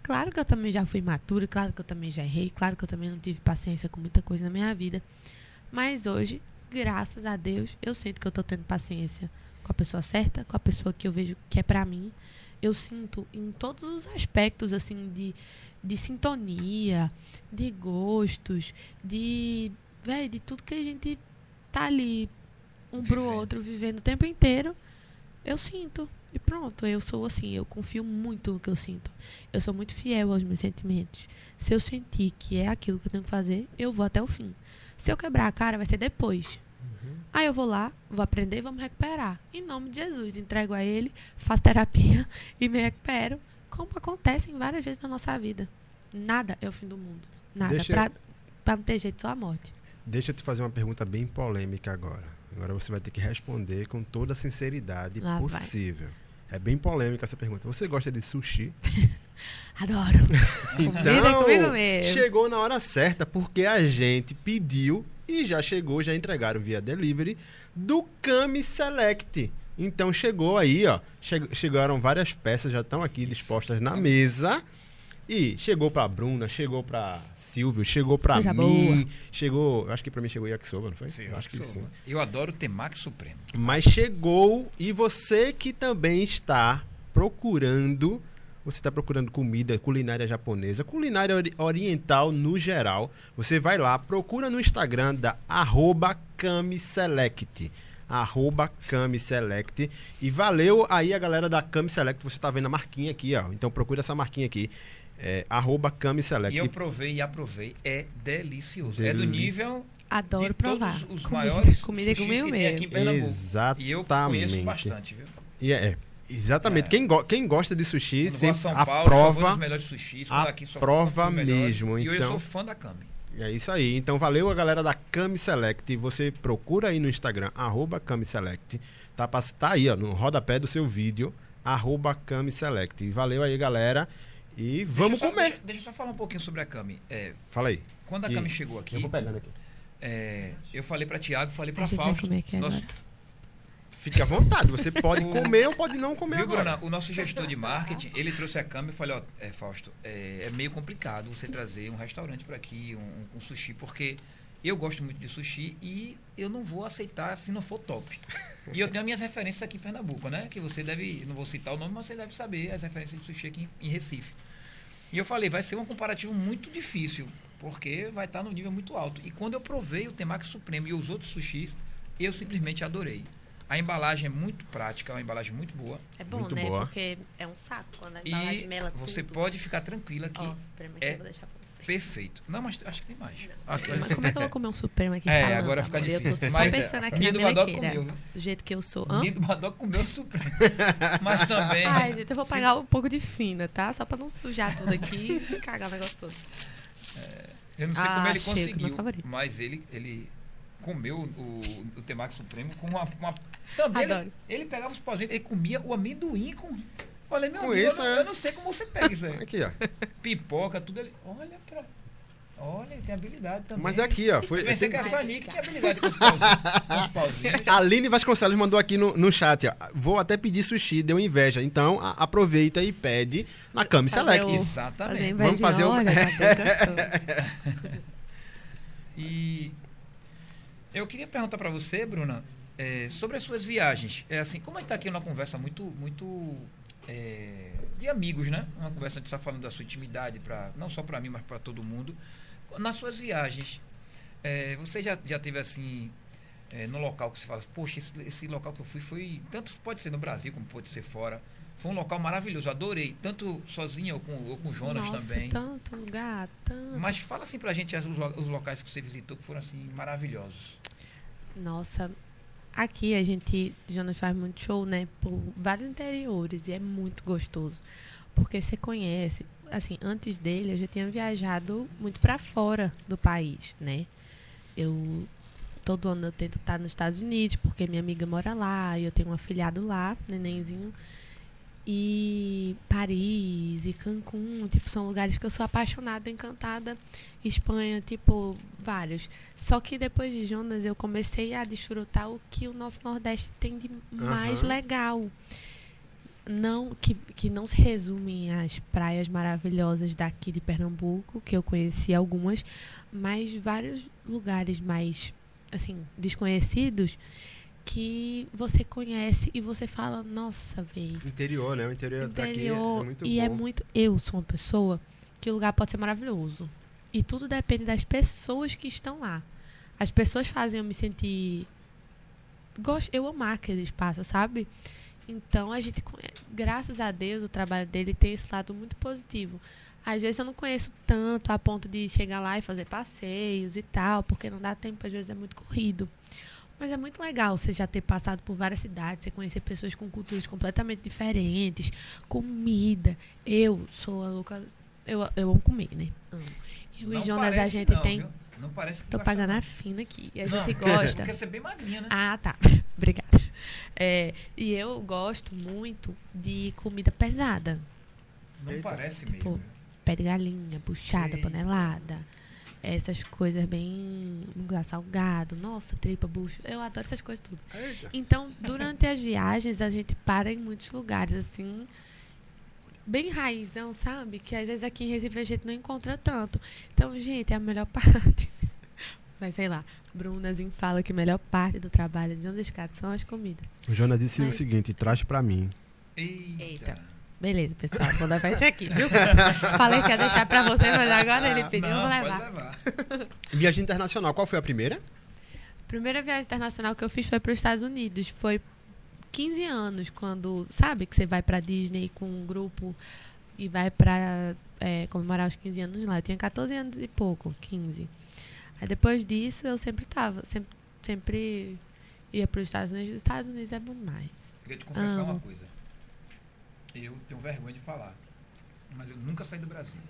Claro que eu também já fui madura, claro que eu também já errei, claro que eu também não tive paciência com muita coisa na minha vida. Mas hoje, graças a Deus, eu sinto que eu tô tendo paciência com a pessoa certa, com a pessoa que eu vejo que é pra mim. Eu sinto em todos os aspectos, assim, de, de sintonia, de gostos, de. Véi, de tudo que a gente tá ali, um pro Vivendo. outro, vivendo o tempo inteiro. Eu sinto. E pronto, eu sou assim, eu confio muito no que eu sinto. Eu sou muito fiel aos meus sentimentos. Se eu sentir que é aquilo que eu tenho que fazer, eu vou até o fim. Se eu quebrar a cara, vai ser depois. Aí eu vou lá, vou aprender e vamos recuperar. Em nome de Jesus, entrego a Ele, faço terapia e me recupero. Como acontece várias vezes na nossa vida. Nada é o fim do mundo. Nada. Deixa Pra, eu- pra não ter jeito, só a morte. Deixa eu te fazer uma pergunta bem polêmica agora. Agora você vai ter que responder com toda a sinceridade Lá vai. possível. É bem polêmica essa pergunta. Você gosta de sushi? Adoro. É comigo mesmo. chegou na hora certa, porque a gente pediu e já chegou, já entregaram via delivery do Kami Select. Então chegou aí, ó. che- chegaram várias peças, já estão aqui dispostas na mesa. E chegou pra Bruna, chegou pra Silvio, chegou pra Coisa mim, chegou, acho que pra mim chegou yakisoba, não foi? Sim, Eu acho que sim. Eu adoro o temaki supremo. Mas chegou e você que também está procurando, você está procurando comida, culinária japonesa, culinária ori- oriental no geral, você vai lá, procura no Instagram da arroba Kamiselect. Arroba Kamiselect. E valeu aí a galera da Kamiselect, você tá vendo a marquinha aqui, ó. Então procura essa marquinha aqui. É, arroba Kamiselect. E eu provei e aprovei. É delicioso. É do nível Adoro de provar. todos os comida, maiores comida comigo que tem aqui em mesmo. Pernambuco. Exatamente. E eu conheço bastante, viu? E é, é, exatamente. É. Quem, go- quem gosta de sushi Quando sempre São Paulo, aprova. nos melhores sushis. quando aqui aprova mesmo, E eu então. sou fã da Kami. É isso aí. Então valeu a galera da Kami Select. Você procura aí no Instagram, arroba Kami Select. Tá, tá aí, ó, no rodapé do seu vídeo. arroba Cami Select. Valeu aí, galera. E vamos deixa só, comer. Deixa, deixa eu só falar um pouquinho sobre a Cami. É, Fala aí. quando a E- Cami chegou aqui, Eu vou pegando aqui. é, eu falei pra Tiago, falei pra A gente vai Fausto. nosso- agora. Fique à vontade. Você pode comer ou pode não comer Viu, agora. Bruna? O nosso gestor de marketing, ele trouxe a câmera e falou, ó, é, Fausto, é, é meio complicado você trazer um restaurante para aqui, um, um sushi, porque eu gosto muito de sushi e eu não vou aceitar se não for top. E eu tenho as minhas referências aqui em Pernambuco, né? Que você deve, não vou citar o nome, mas você deve saber as referências de sushi aqui em, em Recife. E eu falei, vai ser um comparativo muito difícil, porque vai estar no nível muito alto. E quando eu provei o Temaki Supremo e os outros sushis, eu simplesmente adorei. A embalagem é muito prática, é uma embalagem muito boa. É bom, Muito né? boa. Porque é um saco quando a embalagem E mela você tudo. pode ficar tranquila que Ó, Supremo aqui, é eu vou deixar pra você. perfeito. Não, mas acho que tem mais. Aqui, Mas como é que eu vou comer um Supremo aqui É, falando, agora fica amor? Eu tô difícil. só Mas, pensando aqui Nido na melequeira. comeu, viu? Do jeito que eu sou. Hã? Nido Badoc comeu o Supremo. Mas também. Ai, gente, eu vou pagar um pouco de fina, tá? Só pra não sujar tudo aqui e cagar o negócio todo. Eu não sei Ah, como ele meu conseguiu. Mas ele, ele comeu o, o Temaki Supremo com uma. uma também ele, Adoro. ele pegava os pauzinhos, ele comia o amendoim com. Falei, meu Com amigo, isso, eu, não, é. eu não sei como você pega isso aí. Aqui, ó. Pipoca, tudo ali. Olha pra. Olha, ele tem habilidade também. Mas é aqui, ó. Foi, Eu pensei tem- que a Sanic tinha habilidade com os pauzinhos. com os pauzinhos. A Aline Vasconcelos mandou aqui no, no chat, ó. Vou até pedir sushi, deu inveja. Então, a- aproveita e pede na Cami Select. o- Exatamente. Fazer Vamos fazer o-. E eu queria perguntar para você, Bruna, é, sobre as suas viagens. É assim, como a gente está aqui numa conversa muito, muito é, de amigos, né? Uma conversa onde está falando da sua intimidade, pra, não só para mim, mas para todo mundo. Nas suas viagens, é, você já, já teve assim, é, no local que você fala, poxa, esse, esse local que eu fui foi, tanto pode ser no Brasil como pode ser fora, foi um local maravilhoso, adorei, tanto sozinha ou com, ou com o Jonas Nossa, também. tanto lugar, tanto. Mas fala assim pra gente as- os, os locais que você visitou que foram assim maravilhosos. Nossa, aqui a gente, Jonas faz muito show, né? Por vários interiores e é muito gostoso. Porque você conhece, assim, antes dele eu já tinha viajado muito pra fora do país, né? Eu todo ano eu tento estar nos Estados Unidos, porque minha amiga mora lá, e eu tenho um afilhado lá, nenenzinho. E Paris e Cancún, tipo, são lugares que eu sou apaixonada, encantada. Espanha, tipo, vários. Só que depois de Jonas eu comecei a desfrutar o que o nosso Nordeste tem de mais Aham. legal. Não, que, que não se resume às praias maravilhosas daqui de Pernambuco, que eu conheci algumas, mas vários lugares mais, assim, desconhecidos que você conhece e você fala, nossa, velho. Interior, né? O interior, daqui é, Interior. é muito e bom. é muito. Eu sou uma pessoa que o lugar pode ser maravilhoso. E tudo depende das pessoas que estão lá. As pessoas fazem eu me sentir. Gosto, eu amar aquele espaço, sabe? Então a gente, graças a Deus, o trabalho dele tem esse lado muito positivo. Às vezes eu não conheço tanto a ponto de chegar lá e fazer passeios e tal, porque não dá tempo, às vezes é muito corrido. Mas é muito legal você já ter passado por várias cidades, você conhecer pessoas com culturas completamente diferentes, comida. Eu sou a louca. Eu, eu amo comer, né? Amo. Eu Não e Jonas, a gente não, tem. viu? Não parece que Tô pagando não. a fina aqui. E a Não, gente gosta. Porque você é bem magrinha, né? Ah, tá. Obrigada. É, e eu gosto muito de comida pesada. Não Eita. parece Tipo, mesmo. Pé de galinha, buchada, Eita. panelada. Essas coisas bem. salgado. Nossa, tripa, bucho. Eu adoro essas coisas tudo. Eita. Então, durante as viagens, a gente para em muitos lugares, assim, bem raizão, sabe? Que às vezes aqui em Recife a gente não encontra tanto. Então, gente, é a melhor parte. Mas sei lá, Brunazinho fala que a melhor parte do trabalho de onde escada são as comidas. O Jonas disse Mas- o seguinte: traz pra mim. Eita. Eita. Beleza, pessoal, vou levar esse aqui, viu? Falei que ia deixar pra você, mas agora ele pediu, eu Não, vou pode levar. levar. Viagem internacional, qual foi a primeira? Primeira viagem internacional que eu fiz foi para os Estados Unidos. Foi 15 anos, quando, sabe, que você vai pra Disney com um grupo e vai pra é, comemorar os 15 anos lá. Eu tinha 14 anos e pouco, 15. Aí depois disso eu sempre tava, sempre, sempre ia para os Estados Unidos. Os Estados Unidos é bom demais. Queria te confessar Amo. uma coisa. Eu tenho vergonha de falar. Mas eu nunca saí do Brasil.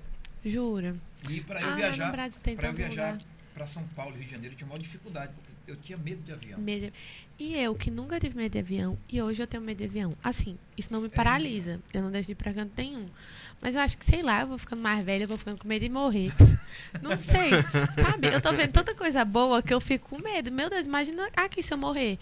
Jura? E para eu ah, viajar, para viajar, para São Paulo, Rio de Janeiro, eu tinha maior dificuldade, porque eu tinha medo de avião. Medo. E eu, que nunca tive medo de avião, e hoje eu tenho medo de avião. Assim, isso não me paralisa. Eu não deixo de ir pra canto nenhum. Mas eu acho que, sei lá, eu vou ficando mais velha, eu vou ficando com medo de morrer. Não sei. Sabe? Eu tô vendo tanta coisa boa que eu fico com medo. Meu Deus, imagina aqui se eu morrer.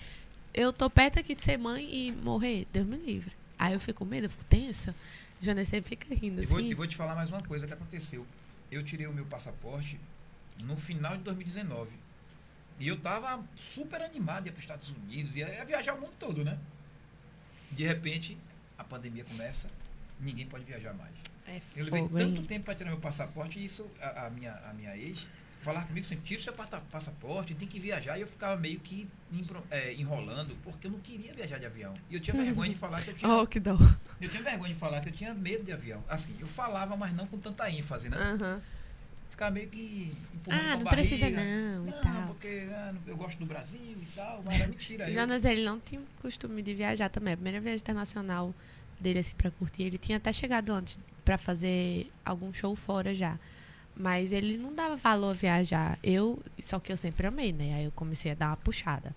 Eu tô perto aqui de ser mãe e morrer. Deus me livre. Aí eu fico com medo, eu fico tensa. Jana sempre fica rindo E vou, assim. e vou te falar mais uma coisa que aconteceu. Eu tirei o meu passaporte no final de 2019. E eu tava super animado, ia para os Estados Unidos, ia, ia viajar o mundo todo, né? De repente, a pandemia começa, ninguém pode viajar mais. É Eu levei fogo, tanto hein? tempo para tirar meu passaporte, e isso, a, a minha, a minha ex falava comigo sempre, tira o seu passaporte, tem que viajar, e eu ficava meio que é, enrolando, porque eu não queria viajar de avião. E eu tinha vergonha de falar que eu tinha Oh, que dó. eu tinha vergonha de falar que eu tinha medo de avião. Assim, eu falava, mas não com tanta ênfase, né? Aham. Ficava meio que empurrando Ah, não barriga. precisa não, e Não, tal. porque ah, eu gosto do Brasil e tal, mas era mentira. Eu- Jonas, ele não tinha costume de viajar também. A primeira viagem internacional dele, assim, pra curtir, ele tinha até chegado antes pra fazer algum show fora já. Mas ele não dava valor a viajar. Eu, só que eu sempre amei, né? Aí eu comecei a dar uma puxada.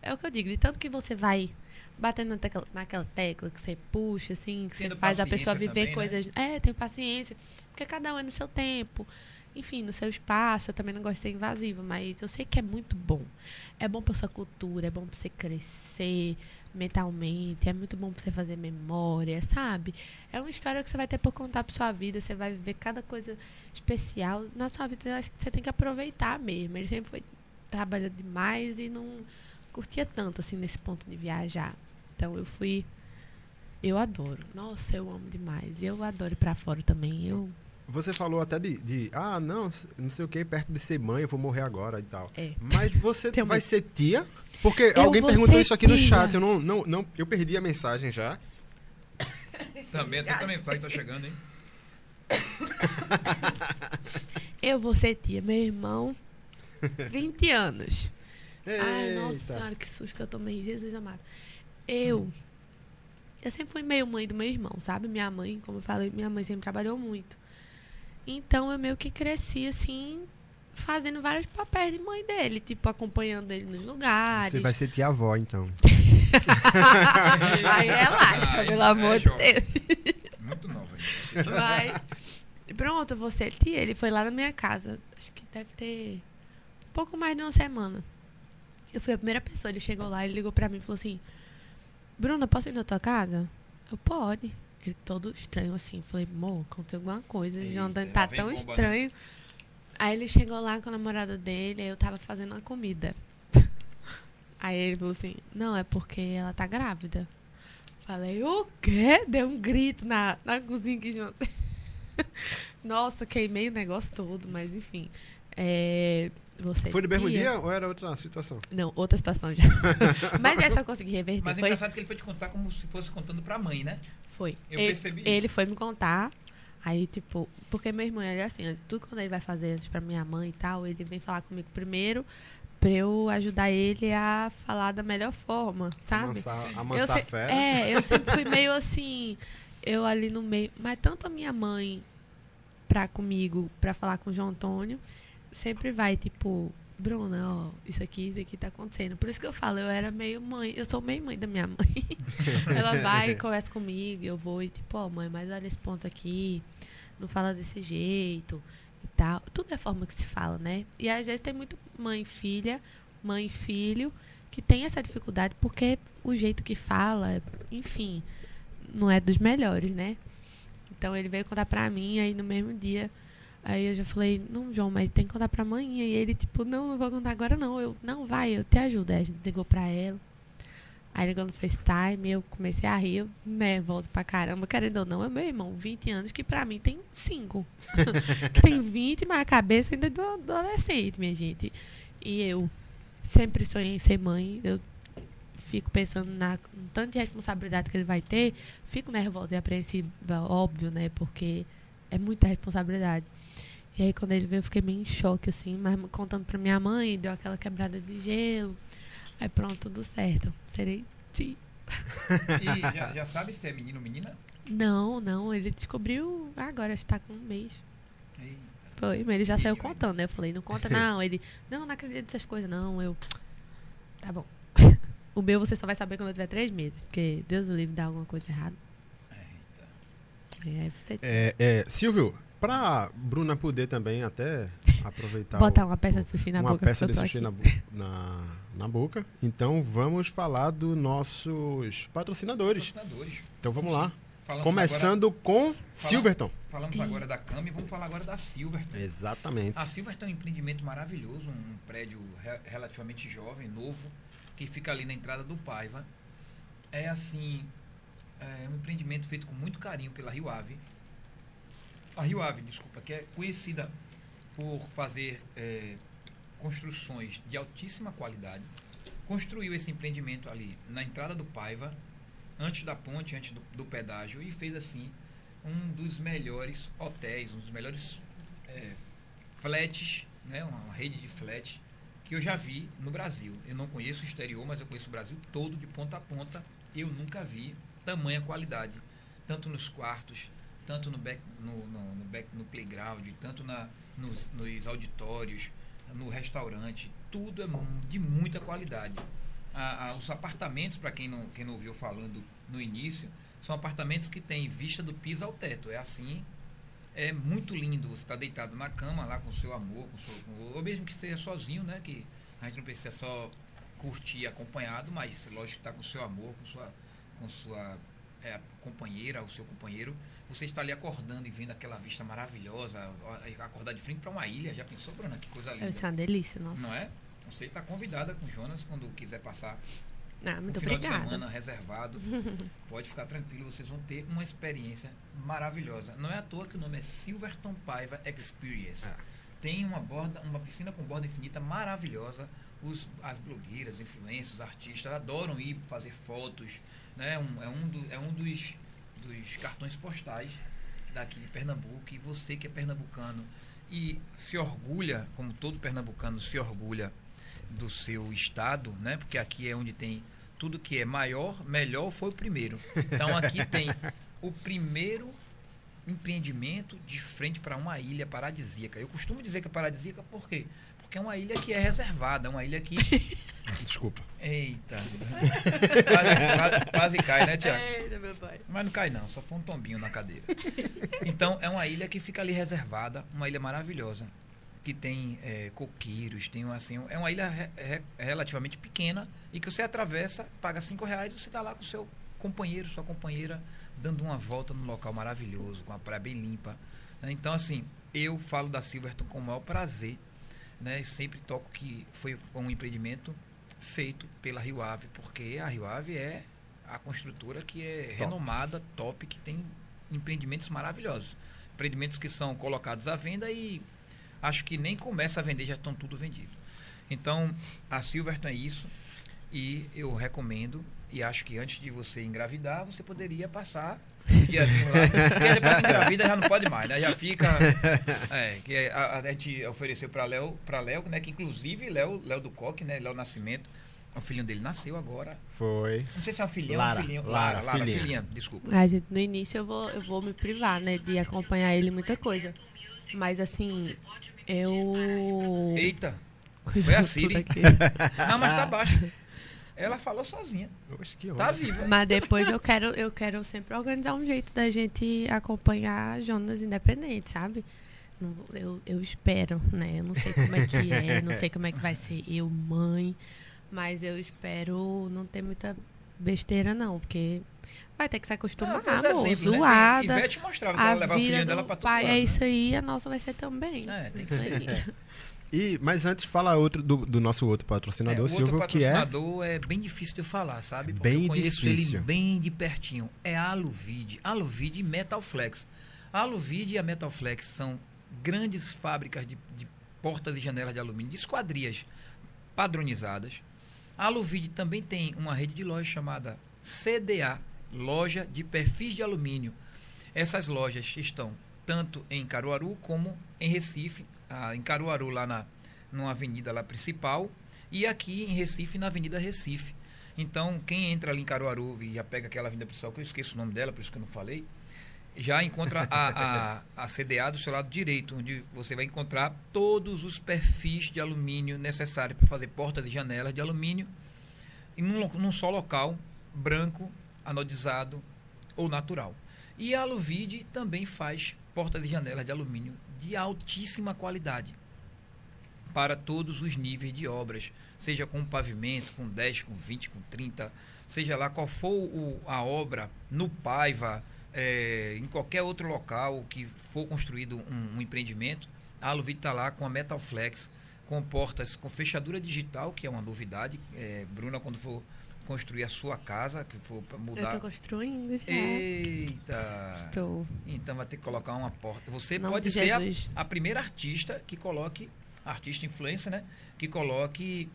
É o que eu digo, de tanto que você vai batendo na tecla- naquela tecla que você puxa, assim, que você Tendo faz a pessoa viver também, né? coisas. É, tem paciência. Porque cada um é no seu tempo. Enfim, no seu espaço. Eu também não gosto de ser invasiva, mas eu sei que é muito bom. É bom pra sua cultura, é bom pra você crescer mentalmente, é muito bom pra você fazer memória, sabe? É uma história que você vai ter pra contar pra sua vida, você vai viver cada coisa especial na sua vida. Eu acho que você tem que aproveitar mesmo. Ele sempre foi trabalhando demais e não curtia tanto assim nesse ponto de viajar. Então eu fui eu adoro. Nossa, eu amo demais. Eu adoro ir pra fora também. Eu Você falou até de, de, ah, não, não sei o que, perto de ser mãe, eu vou morrer agora e tal. é. Mas você vai ser tia? Porque Eu alguém perguntou isso aqui no tia. chat, eu não, não, não, eu perdi a mensagem já. Também, tanta mensagem tá chegando, hein? Eu vou ser tia, meu irmão. 20 anos. Ai, nossa Eita. senhora, que susto que eu tomei. Jesus amado. Eu. Eu sempre fui meio mãe do meu irmão, sabe? Minha mãe, como eu falei, minha mãe sempre trabalhou muito. Então eu meio que cresci assim, fazendo vários papéis de mãe dele, tipo, acompanhando ele nos lugares. Você vai ser tia avó, então. Aí relaxa, Ai, pelo é amor de jovem. Deus. Muito nova. E Pronto, você tia. Ele foi lá na minha casa. Acho que deve ter um pouco mais de uma semana. Eu fui a primeira pessoa. Ele chegou lá, ele ligou pra mim e falou assim: Bruna, posso ir na tua casa? Eu pode. Ele todo estranho assim. Falei, amor, aconteceu alguma coisa. O Eita, Jonathan tá tão bomba, né? estranho. Aí ele chegou lá com a namorada dele, aí eu tava fazendo uma comida. Aí ele falou assim, não, é porque ela tá grávida. Falei, o quê? Deu um grito na, na cozinha aqui junto. Nossa, queimei o negócio todo, mas enfim. É, você Foi no mesmo dia ou era outra situação? Não, outra situação já. mas essa eu consegui reverter. Mas é foi, engraçado que ele foi te contar como se fosse contando pra mãe, né? foi. Eu ele, percebi isso. ele foi me contar. Aí, tipo, porque meu irmão, ele é assim, tudo quando ele vai fazer pra minha mãe e tal, ele vem falar comigo primeiro pra eu ajudar ele a falar da melhor forma, sabe? Amansar, Eu amansar se- a fera. É, eu sempre fui meio assim, eu ali no meio. Mas tanto a minha mãe pra comigo, pra falar com o João Antônio, sempre vai, tipo, Bruna, ó, isso aqui, isso aqui tá acontecendo. Por isso que eu falo, eu era meio mãe, eu sou meio mãe da minha mãe. Ela vai e conversa comigo, eu vou e tipo, ó, mãe, mas olha esse ponto aqui, não fala desse jeito e tal. Tudo é a forma que se fala, né? E às vezes tem muito mãe e filha, mãe e filho, que tem essa dificuldade porque o jeito que fala, enfim, não é dos melhores, né? Então ele veio contar pra mim, aí no mesmo dia, aí eu já falei, não, João, mas tem que contar pra mãe. E ele, tipo, não, não vou contar agora não. Eu, não, vai, eu te ajudo. Aí a gente ligou pra ela. Aí ligou no FaceTime, eu comecei a rir, eu nervosa pra caramba, querendo ou não, é meu irmão, 20 anos, que pra mim tem 5. que tem 20, mas a cabeça ainda é do adolescente, minha gente. E eu sempre sonhei em ser mãe, eu fico pensando na tanto de responsabilidade que ele vai ter, fico nervosa e apreensiva, óbvio, né? Porque é muita responsabilidade. E aí quando ele veio, eu fiquei meio em choque, assim, mas contando pra minha mãe, deu aquela quebrada de gelo. Aí pronto, tudo certo. Serei tia. E já, já sabe se é menino ou menina? Não, não, ele descobriu agora, está com um mês. Eita. Foi, mas ele já saiu contando, né? Eu falei, não conta não. Ele, não, não acredito nessas coisas, não. Eu, tá bom. O meu você só vai saber quando eu tiver três meses, porque Deus o livre dá alguma coisa errada. É, você É, é, Silvio, pra Bruna poder também até aproveitar botar o- uma peça de sushi na uma boca. peça porque de sushi na, na, na boca. Então vamos falar dos nossos patrocinadores. Patrocinadores. Então vamos lá. Falamos Começando com Silverton. Agora, falamos agora da Cama e vamos falar agora da Silverton. Exatamente. A Silverton é um empreendimento maravilhoso, um prédio re- relativamente jovem, novo, que fica ali na entrada do Paiva. É assim, é um empreendimento feito com muito carinho pela Rio Ave. A Rio Ave, desculpa, que é conhecida por fazer é, construções de altíssima qualidade. Construiu esse empreendimento ali na entrada do Paiva, antes da ponte, antes do, do pedágio, e fez assim um dos melhores hotéis, um dos melhores é, flats, né, uma, rede de flats que eu já vi no Brasil. Eu não conheço o exterior, mas eu conheço o Brasil todo, de ponta a ponta. Eu nunca vi tamanha qualidade, tanto nos quartos, tanto no back, no, no, no back, no playground, tanto na, nos, nos auditórios, no restaurante. Tudo é de muita qualidade. A- a- os apartamentos, para quem não, quem não ouviu falando no início, são apartamentos que têm vista do piso ao teto. É assim, é muito lindo. Você está deitado na cama lá com o seu amor, com seu, com- ou mesmo que seja sozinho, né? Que a gente não precisa só curtir acompanhado, mas lógico que está com o seu amor, com sua, com sua é, companheira, o seu companheiro. Você está ali acordando e vendo aquela vista maravilhosa, acordar de frente para uma ilha. Já pensou, Bruna? Que coisa linda. Deve ser uma delícia, nossa. Não é? Você está convidada com o Jonas quando quiser passar Ah, muito um final de obrigada. semana reservado. Pode ficar tranquilo, vocês vão ter uma experiência maravilhosa. Não é à toa que o nome é Silverton Paiva Experience. É. Tem uma borda, uma piscina com borda infinita maravilhosa. Os, as blogueiras, influencers, artistas adoram ir fazer fotos. Né? Um- é um, do- é um dos, dos cartões postais daqui de Pernambuco. E você que é pernambucano e se orgulha, como todo pernambucano se orgulha do seu estado, né? Porque aqui é onde tem tudo que é maior, melhor foi o primeiro. Então aqui tem o primeiro empreendimento de frente para uma ilha paradisíaca. Eu costumo dizer que é paradisíaca por quê? Porque é uma ilha que é reservada, uma ilha que. Desculpa. Eita! quase, quase- quase cai, né, Tiago? Eita, meu pai. Mas não cai não, só foi um tombinho na cadeira. Então é uma ilha que fica ali reservada, uma ilha maravilhosa, que tem é, coqueiros, tem um, assim, é uma ilha re- re- relativamente pequena e que você atravessa, paga cinco reais e você está lá com o seu companheiro, sua companheira, dando uma volta num local maravilhoso, com a praia bem limpa. né? Então assim, eu falo da Silverton com o maior prazer, né? Sempre toco que foi um empreendimento feito pela Rio Ave, porque a Rio Ave é a construtora que é renomada, top, que tem empreendimentos maravilhosos. Empreendimentos que são colocados à venda e acho que nem começa a vender, já estão tudo vendido. Então, a Silverton é isso e eu recomendo e acho que antes de você engravidar, você poderia passar um diazinho lá. Porque depois que engravida já não pode mais, né? Já fica. É, que a, a gente ofereceu para Léo, para Léo, né? Que inclusive Léo, Léo do Coque, né? Léo Nascimento, o filhinho dele nasceu agora. Foi. Não sei se é um filhinho Lara, ou um filhinho. Lara, Lara, Lara, filhinha. filhinha. desculpa. Ah, gente, no início eu vou, eu vou me privar, né, de acompanhar ele muita coisa. Mas assim, eu. Eita, foi a Siri. não, mas tá baixo. Ela falou sozinha. Oxe, que Tá viva. Mas depois eu quero, eu quero sempre organizar um jeito da gente acompanhar Jonas independente, sabe? Eu, eu espero, né? Eu não sei como é que é, não sei como é que vai ser eu, mãe, mas eu espero não ter muita besteira, não, porque vai ter que se acostumar, tem uns amor, exemplos, né? zoada. Tem- Ivete mostrava que ela a levava o filhinho vida dela pra pai lado, é né? isso aí, a nossa vai ser também. É, tem que ser. E, mas antes, fala outro do, do nosso outro É, patrocinador, outro Silvio, que é. patrocinador é... bem difícil de eu falar, sabe? Porque Bem eu conheço difícil. ele bem de pertinho. É a Aluvide. Aluvide e Metalflex. A Aluvide e a Metalflex são grandes fábricas de, de portas e janelas de alumínio, de esquadrias padronizadas. A Aluvide também tem uma rede de lojas chamada CDA, Loja de Perfis de Alumínio. Essas lojas estão tanto em Caruaru como em Recife. Em Caruaru, lá na numa avenida lá principal, e aqui em Recife, na Avenida Recife. Então, quem entra ali em Caruaru e já pega aquela avenida principal, que eu esqueço o nome dela, por isso que eu não falei, já encontra a, a, a CDA do seu lado direito, onde você vai encontrar todos os perfis de alumínio necessários para fazer portas e janelas de alumínio em um, num só local, branco, anodizado ou natural. E a Aluvide também faz portas e janelas de alumínio de altíssima qualidade para todos os níveis de obras, seja com pavimento, com 10, com 20, com 30, seja lá qual for o, a obra, no Paiva, é, em qualquer outro local que for construído um, um empreendimento, a Aluvite está lá com a Metalflex, com portas com fechadura digital, que é uma novidade. É, Bruna, quando for construir a sua casa, que for para mudar. Eu estou construindo já. Eita! Estou. Então vai ter que colocar uma porta. Você Não pode ser a, a, primeira artista que coloque, artista influencer, né? Que coloque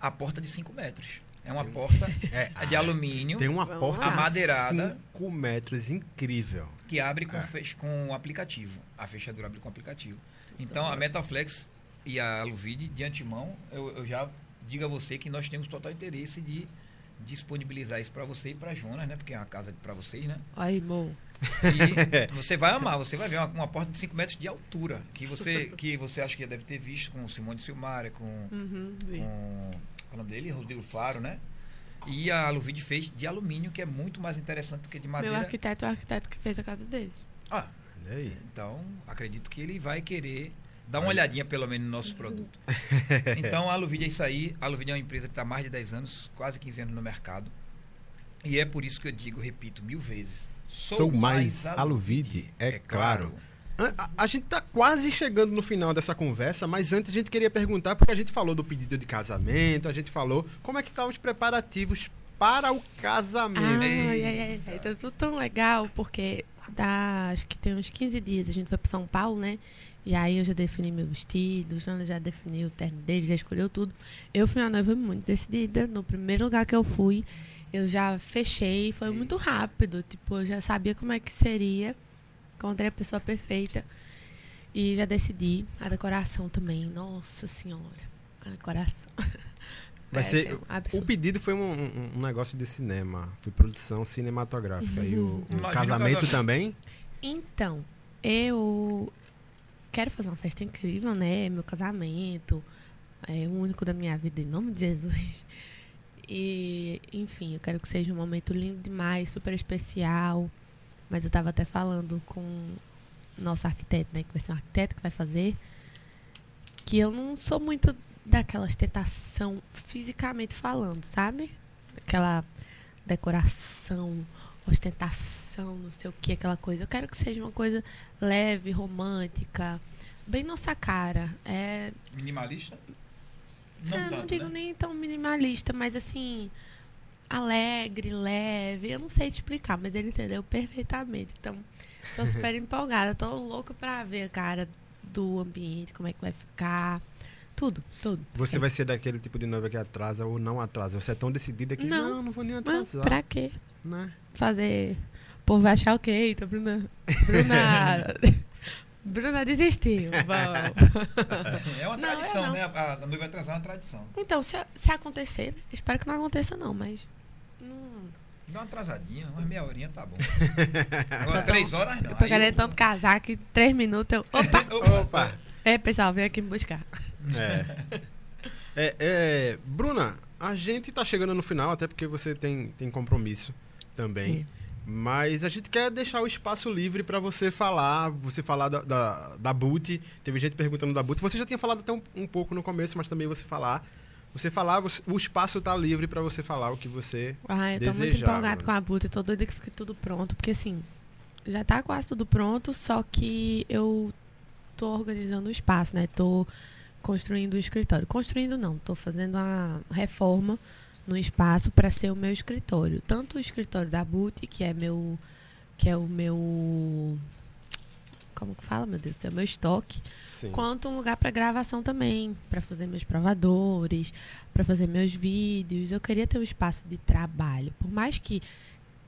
a porta de 5 metros. É uma porta é, de alumínio. Tem uma porta amadeirada. 5 metros, incrível. Que abre com, é. fech, com o aplicativo. A fechadura abre com o aplicativo. Então, a Metalflex e a Aluvide, de antemão, eu, eu já digo a você que nós temos total interesse de disponibilizar isso para você e para Jonas, né? Porque é uma casa para vocês, né? Ai, bom. E você vai amar, você vai ver uma, uma, porta de 5 metros de altura, que você, que você acha que já deve ter visto com o Simone Silmara, com, uhum, com o nome dele? Rodrigo Faro, né? E a Aluvide fez de alumínio, que é muito mais interessante do que de madeira. Meu arquiteto é o arquiteto que fez a casa dele. Ah, então acredito que ele vai querer dar uma olhadinha pelo menos no nosso produto. então a Aluvide é isso aí. A Aluvide é uma empresa que está há mais de 10 anos, quase 15 anos no mercado. E é por isso que eu digo, repito mil vezes. Sou, Sou mais, mais Aluvide, é, é claro. claro. A, a, gente está quase chegando no final dessa conversa, mas antes a gente queria perguntar, porque a gente falou do pedido de casamento, a gente falou como é que estão tá os preparativos para o casamento. Ai, ai, ai, tá tudo tão legal, porque dá, acho que tem uns 15 dias a gente foi para São Paulo, né? E aí eu já defini meu vestido, o Jana já definiu o terno dele, já escolheu tudo. Eu fui uma noiva muito decidida. No primeiro lugar que eu fui, eu já fechei, foi muito rápido. Tipo, eu já sabia como é que seria. Encontrei a pessoa perfeita. E já decidi a decoração também. Nossa Senhora. A decoração. Vai é, ser, é o pedido foi um, um, negócio de cinema. Foi produção cinematográfica. Uhum. E o, o uhum. casamento também? Então, eu quero fazer uma festa incrível, né? Meu casamento. É o único da minha vida, em nome de Jesus. E, enfim, eu quero que seja um momento lindo demais, super especial. Mas eu estava até falando com nosso arquiteto, né? Que vai ser um arquiteto que vai fazer. Que eu não sou muito daquela ostentação fisicamente falando, sabe? Aquela decoração, ostentação, não sei o que, aquela coisa. Eu quero que seja uma coisa leve, romântica, bem nossa cara. É... Minimalista? Não, é, tanto, não digo né? nem tão minimalista, mas assim alegre, leve. Eu não sei te explicar, mas ele entendeu perfeitamente. Então, estou super empolgada. Estou louco para ver a cara do ambiente, como é que vai ficar. Tudo, tudo. Você é. vai ser daquele tipo de noiva que atrasa ou não atrasa? Você é tão decidida que não, não, não vou nem atrasar. Pra quê? Né? Fazer. O povo vai achar o quê? Então, Bruna. Bruna. Bruna desistiu. é uma tradição, não, é não. né? A, a noiva atrasar é uma tradição. Então, se, se acontecer, espero que não aconteça, não, mas Dá uma atrasadinha, umas meia horinha tá bom. Agora, três horas não. Eu tô querendo tanto casar que três minutos eu. Opa! Opa! É, pessoal, vem aqui me buscar. É. é, é. Bruna, a gente tá chegando no final, até porque você tem, tem compromisso também. Mas a gente quer deixar o espaço livre para você falar, você falar da, da, da Boot. Teve gente perguntando da Boot. Você já tinha falado até um, um pouco no começo, mas também você falar você falar, o espaço está livre para você falar o que você Ah, eu tô desejar, muito empolgado com a Buta, eu tô doida que fique tudo pronto, porque assim, já está quase tudo pronto, só que eu tô organizando o espaço, né? Tô construindo o escritório. Construindo não, tô fazendo uma reforma no espaço para ser o meu escritório. Tanto o escritório da Buti, que é meu que é o meu como que fala, meu Deus, é o meu estoque, Sim. quanto um lugar para gravação também, para fazer meus provadores, para fazer meus vídeos. Eu queria ter um espaço de trabalho. Por mais que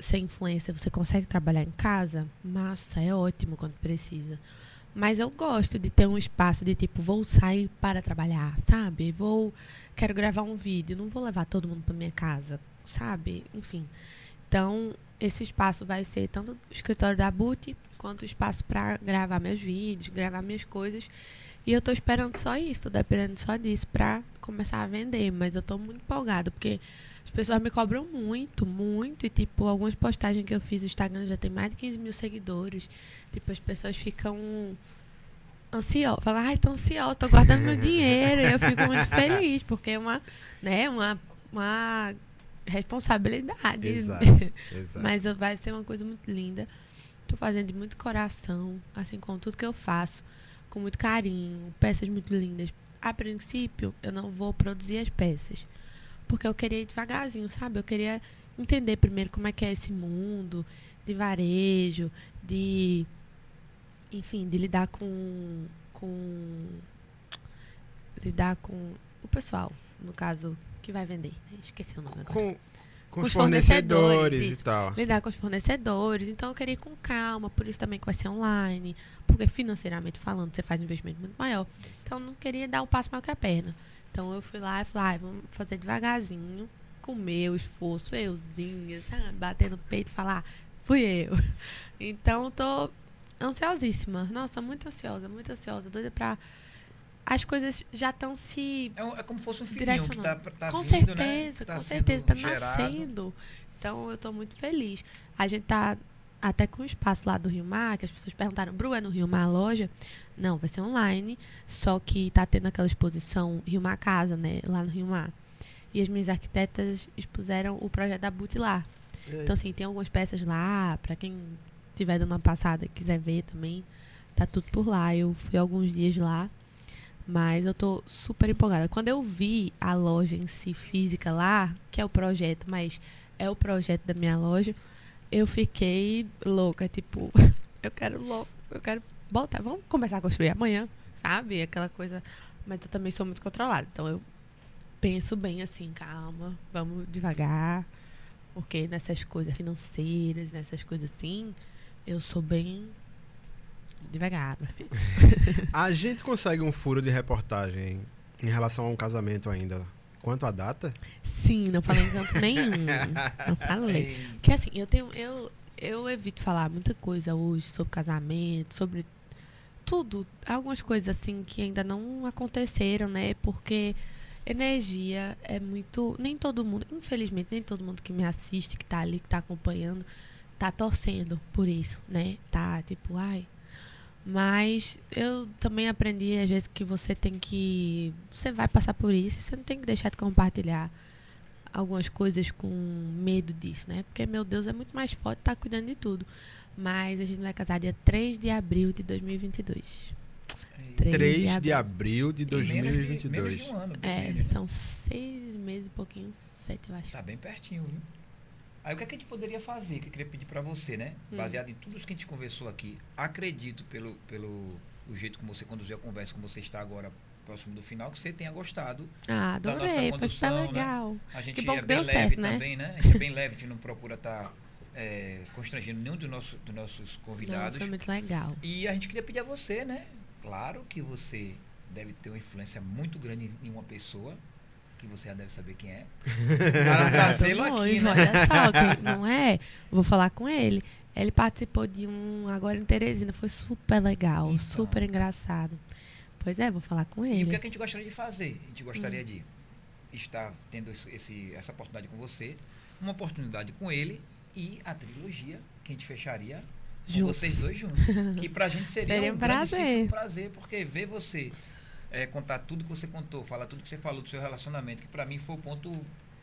sem influência você consegue trabalhar em casa, massa, é ótimo quando precisa. Mas eu gosto de ter um espaço de tipo, vou sair para trabalhar, sabe? Vou, quero gravar um vídeo, não vou levar todo mundo para minha casa, sabe? Enfim. Então, esse espaço vai ser tanto o escritório da Buti, quanto o espaço para gravar meus vídeos, gravar minhas coisas. E eu tô esperando só isso, tô dependendo só disso pra começar a vender. Mas eu tô muito empolgada, porque as pessoas me cobram muito, muito. E, tipo, algumas postagens que eu fiz no Instagram já tem mais de 15 mil seguidores. Tipo, as pessoas ficam ansiosas. Falam, ai, tô ansiosa, tô guardando meu dinheiro. Eu fico muito feliz, porque é uma, né, uma, uma responsabilidade. Exato, exato. Mas vai ser uma coisa muito linda. Tô fazendo de muito coração, assim, com tudo que eu faço, com muito carinho, peças muito lindas. A princípio, eu não vou produzir as peças, porque eu queria ir devagarzinho, sabe? Eu queria entender primeiro como é que é esse mundo de varejo, de enfim, de lidar com com lidar com o pessoal, no caso, que vai vender. né? Esqueci o nome agora Com, com Com os fornecedores, fornecedores e tal. lidar com os fornecedores. Então eu queria ir com calma, por isso também que vai ser online, porque financeiramente falando, você faz um investimento muito maior. Então eu não queria dar um passo maior que a perna. Então eu fui lá e falei, ah, vamos fazer devagarzinho, com o meu esforço, euzinha, sabe? Bater no peito e falar, fui eu. Então eu tô ansiosíssima. Nossa, muito ansiosa, muito ansiosa, doida pra. As coisas já estão se É, é como se fosse um filhinho que tá, tá com vindo, certeza, né? Tá com certeza, tá gerado. nascendo. Então eu tô muito feliz. A gente tá até com o espaço lá do Rio Mar, que as pessoas perguntaram, Bru, é no Rio Mar a loja? Não, vai ser online, só que tá tendo aquela exposição Rio Mar Casa, né, lá no Rio Mar. E as minhas arquitetas expuseram o projeto da Buti lá. Então, assim, tem algumas peças lá, pra quem tiver dando uma passada e quiser ver também, tá tudo por lá. Eu fui alguns dias lá, mas eu tô super empolgada. Quando eu vi a loja em si física lá, que é o projeto, mas é o projeto da minha loja, eu fiquei louca, tipo, eu quero louco, eu quero voltar, vamos começar a construir amanhã, sabe? Aquela coisa, mas eu também sou muito controlada, então eu penso bem assim, calma, vamos devagar, porque nessas coisas financeiras, nessas coisas assim, eu sou bem devagar, meu filho. A gente consegue um furo de reportagem em relação a um casamento ainda. Quanto à data? Sim, não falei em canto nenhum. Não falei. Ei, Porque assim, eu tenho. Eu, eu evito falar muita coisa hoje sobre casamento, sobre tudo. Algumas coisas assim que ainda não aconteceram, né? Porque energia é muito. Nem todo mundo, infelizmente, nem todo mundo que me assiste, que tá ali, que tá acompanhando, tá torcendo por isso, né? Tá tipo, ai. Mas eu também aprendi, às vezes, que você tem que. Você vai passar por isso e você não tem que deixar de compartilhar algumas coisas com medo disso, né? Porque, meu Deus, é muito mais forte estar cuidando de tudo. Mas a gente vai casar dia 3 de abril de 2022. ei. 3, 3 de abril de Em menos de- Menos 2022. de um ano. É, menos, né? são seis meses e pouquinho. Sete, eu acho. Tá bem pertinho, viu? Aí o que, é que a gente poderia fazer? Que eu queria pedir pra você, né? Hum. Baseado em tudo isso que a gente conversou aqui, acredito pelo, pelo o jeito como você conduziu a conversa, como você está agora próximo do final, que você tenha gostado. Ah, da nossa adorei. Foi super condução, né? legal. A gente Que bom é que bem leve certo, né? também, né? A gente é bem leve, a gente não procura estar constrangendo nenhum dos nossos, dos nossos Não, convidados. foi muito legal. E a gente queria pedir a você, né? Claro que você deve ter uma influência muito grande em uma pessoa, que você já deve saber quem é. Para trazê-lo Então, aqui, né? Olha só, que não é? Vou falar com ele. Ele participou de um agora em Teresina. Foi super legal, Então. super engraçado. Pois é, vou falar com E o que, é ele. que a gente gostaria de fazer? A gente gostaria de estar tendo esse- essa oportunidade com você, uma oportunidade com ele e a trilogia que a gente fecharia com Juntos. vocês dois juntos. Que pra gente seria, Seria um um grandíssimo prazer. prazer, porque ver você é, contar tudo que você contou, falar tudo que você falou do seu relacionamento, que pra mim foi o ponto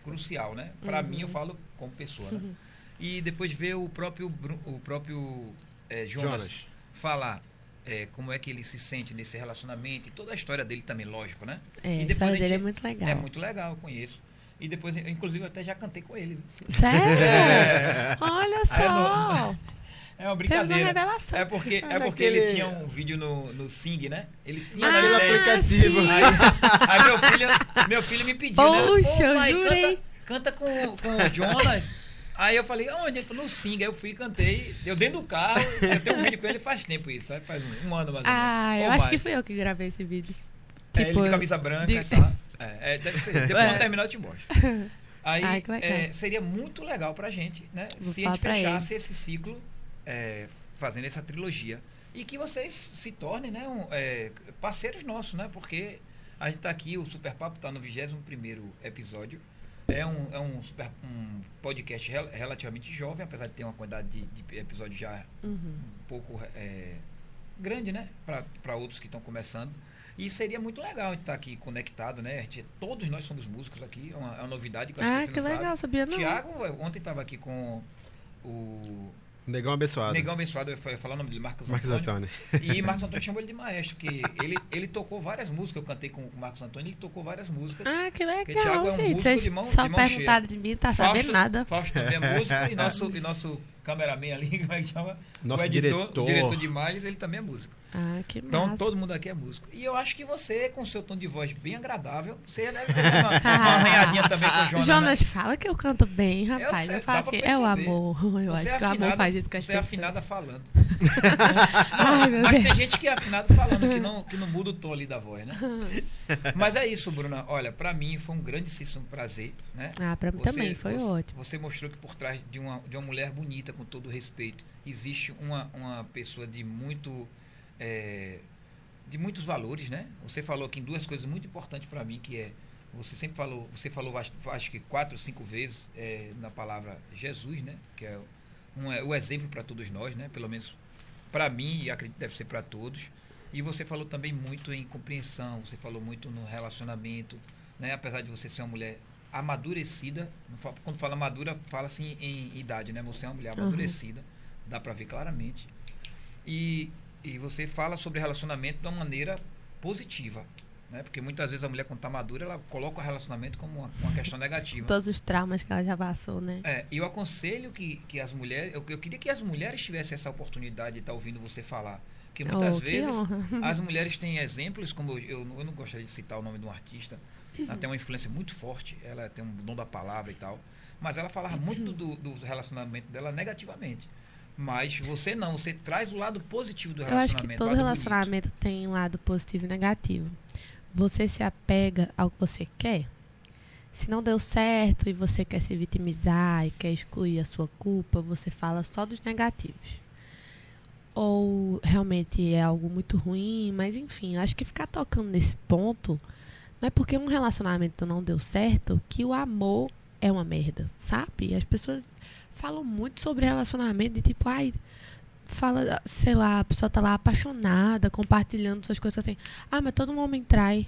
crucial, né? Pra Uhum. mim, eu falo como pessoa, né? E depois ver o próprio, o próprio é, Jonas, Jonas. falar é, como é que ele se sente nesse relacionamento e toda a história dele também, lógico, né? É, E a depois história a gente- dele é muito legal. É muito legal, eu conheço. E depois, eu, inclusive, eu até já cantei com ele. Sério? É. Olha só! É uma Teve uma brincadeira. revelação. É porque, Ah, é porque naquele- ele tinha um vídeo no, no Sing, né? Ele tinha Ah, na Aquele ideia. aplicativo. Aí, aí meu, filho, meu filho me pediu, Poxa, né? eu pai, canta, canta com, com o Jonas. Aí eu falei, onde? Ele falou, no Sing. Aí eu fui e cantei. Eu dentro do carro. Eu tenho um vídeo com ele faz tempo isso, sabe? Faz um, um ano mais ou menos. Ah, eu acho mais. que fui eu que gravei esse vídeo. É, ele de eu- camisa branca de- e tal. É, é, deve ser. Depois É. quando terminar eu te mostro. Aí Ai, é, seria muito legal pra gente, né? Vou se a gente fechasse esse ciclo é, fazendo essa trilogia. E que vocês se tornem né, um, é, parceiros nossos, né? Porque a gente tá aqui, o Super Papo tá no 21 episódio. É um, é um, super, um podcast rel- relativamente jovem, apesar de ter uma quantidade de, de episódios já Uhum. um pouco é, grande, né? Para outros que estão começando. E seria muito legal a gente estar aqui conectado, né? Gente- todos nós somos músicos aqui, é uma, é uma novidade que eu acho Ah, que você que não legal, sabe. sabia não. Tiago, ontem estava aqui com o Negão abençoado. Negão Abençoado, eu ia falar o nome dele, Marcos, Marcos Antônio. Antônio. E Marcos Antônio chamou ele de maestro, que ele, ele tocou várias músicas, eu cantei com o Marcos Antônio, ele tocou várias músicas. Ah, que Thiago legal, é um gente. músico Vocês de mão- só de mão perguntaram de mim, tá sabendo nada. Fausto também é músico, e nosso, e nosso cameraman ali, como é que chama? Nosso o editor, diretor. o diretor de imagens, ele também é músico. Ah, que Então massa. todo mundo aqui é músico. E eu acho que você, com seu tom de voz bem agradável, você deve ter uma, uma arranhadinha também com o Jonas. Jonas, né? fala que eu canto bem, rapaz. sei, Eu, falo dá pra assim, é o amor. Eu Você acho é que o amor afinada- faz isso com as Você é afinada falando. Ai, meu Mas Deus. tem gente que é afinado falando, que não, que não muda o tom ali da voz, né? Mas é isso, Bruna. Olha, pra mim foi um grandíssimo prazer, né? Ah, pra mim Você- também, foi você- ótimo. Você mostrou que por trás de uma, de uma mulher bonita, com todo respeito, existe uma, uma pessoa de muito. é, de muitos valores, né? Você falou aqui em duas coisas muito importantes para mim, que é. Você sempre falou, você falou acho, acho que quatro, cinco vezes é, na palavra Jesus, né? Que é um, é o exemplo para todos nós, né? Pelo menos para mim e acredito que deve ser para todos. E você falou também muito em compreensão, você falou muito no relacionamento, né? Apesar de você ser uma mulher amadurecida, quando fala madura, fala assim em idade, né? Você é uma mulher Uhum. amadurecida, dá para ver claramente. E, e você fala sobre relacionamento de uma maneira positiva, né? Porque muitas vezes a mulher quando está madura, ela coloca o relacionamento como uma, uma questão negativa. Todos os traumas que ela já passou, né? É, e eu aconselho que, que as mulheres. Eu, eu queria que as mulheres tivessem essa oportunidade de estar ouvindo você falar. Porque muitas Oh, vezes as mulheres têm exemplos, como eu, eu, eu não gostaria de citar o nome de um artista, ela tem uma influência muito forte, ela tem um dom da palavra e tal, mas ela falava muito do, do relacionamento dela negativamente. Mas você não, você traz o lado positivo do Eu relacionamento. acho que todo relacionamento tem lado positivo e negativo. Você se apega ao que você quer. Se não deu certo e você quer se vitimizar e quer excluir a sua culpa, você fala só dos negativos. Ou realmente é algo muito ruim, mas enfim, eu acho que ficar tocando nesse ponto não é porque um relacionamento não deu certo que o amor é uma merda, sabe? As pessoas falam muito sobre relacionamento de tipo, ai, fala, sei lá, a pessoa tá lá apaixonada, compartilhando suas coisas assim. Ah, mas todo homem trai.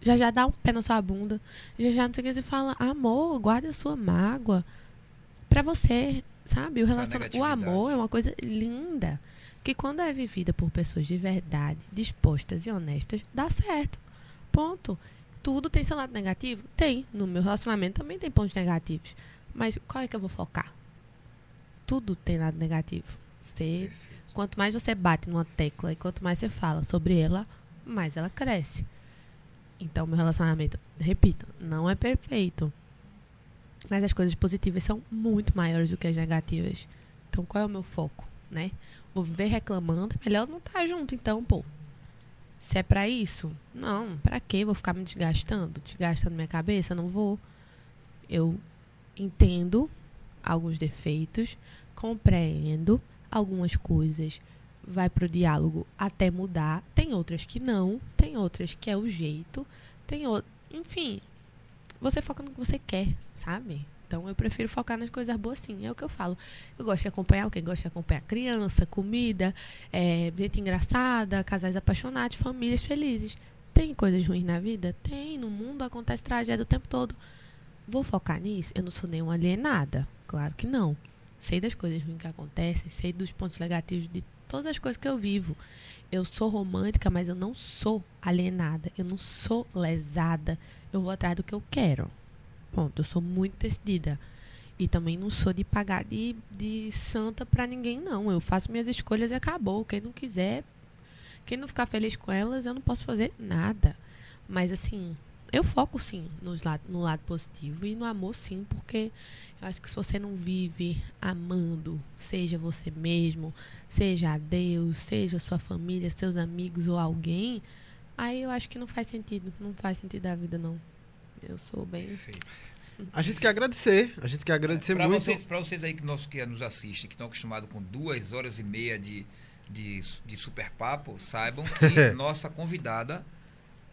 Já já dá um pé na sua bunda. Já já não sei o que você fala, amor, guarde a sua mágoa pra você, sabe? O, Essa relaciona... o amor é uma coisa linda. Que quando é vivida por pessoas de verdade, dispostas e honestas, dá certo. Ponto. Tudo tem seu lado negativo? Tem. No meu relacionamento também tem pontos negativos. Mas qual é que eu vou focar? Tudo tem lado negativo. Você Perfeito. Quanto mais você bate numa tecla e quanto mais você fala sobre ela, mais ela cresce. Então, meu relacionamento, repito, não é perfeito. Mas as coisas positivas são muito maiores do que as negativas. Então, qual é o meu foco, né? Vou viver reclamando, é melhor não estar junto, então, pô. Se é pra isso, não, pra quê? Vou ficar me desgastando, desgastando minha cabeça, não vou. Eu entendo alguns defeitos, compreendo algumas coisas, vai pro diálogo até mudar. Tem outras que não, tem outras que é o jeito, tem outras. Enfim, você foca no que você quer, sabe? Então eu prefiro focar nas coisas boas sim. É o que eu falo. Eu gosto de acompanhar o que? Gosto de acompanhar criança, comida, é, gente engraçada, casais apaixonados, famílias felizes. Tem coisas ruins na vida? Tem. No mundo acontece tragédia o tempo todo. Vou focar nisso? Eu não sou nenhuma alienada. Claro que não. Sei das coisas ruins que acontecem, sei dos pontos negativos de todas as coisas que eu vivo. Eu sou romântica, mas eu não sou alienada. Eu não sou lesada. Eu vou atrás do que eu quero. Ponto. Eu sou muito decidida. E também não sou de pagar de, de santa pra ninguém, não. Eu faço minhas escolhas e acabou. Quem não quiser, quem não ficar feliz com elas, eu não posso fazer nada. Mas assim, eu foco sim nos lado, no lado positivo e no amor sim, porque eu acho que se você não vive amando, seja você mesmo, seja Deus, seja sua família, seus amigos ou alguém, aí eu acho que não faz sentido. Não faz sentido a vida, não. Eu sou bem. Perfeito. A gente quer agradecer. A gente quer agradecer Para muito. vocês, pra vocês aí que, nos, que nos assistem, que estão acostumados com duas horas e meia de, de, de super papo, saibam que nossa convidada,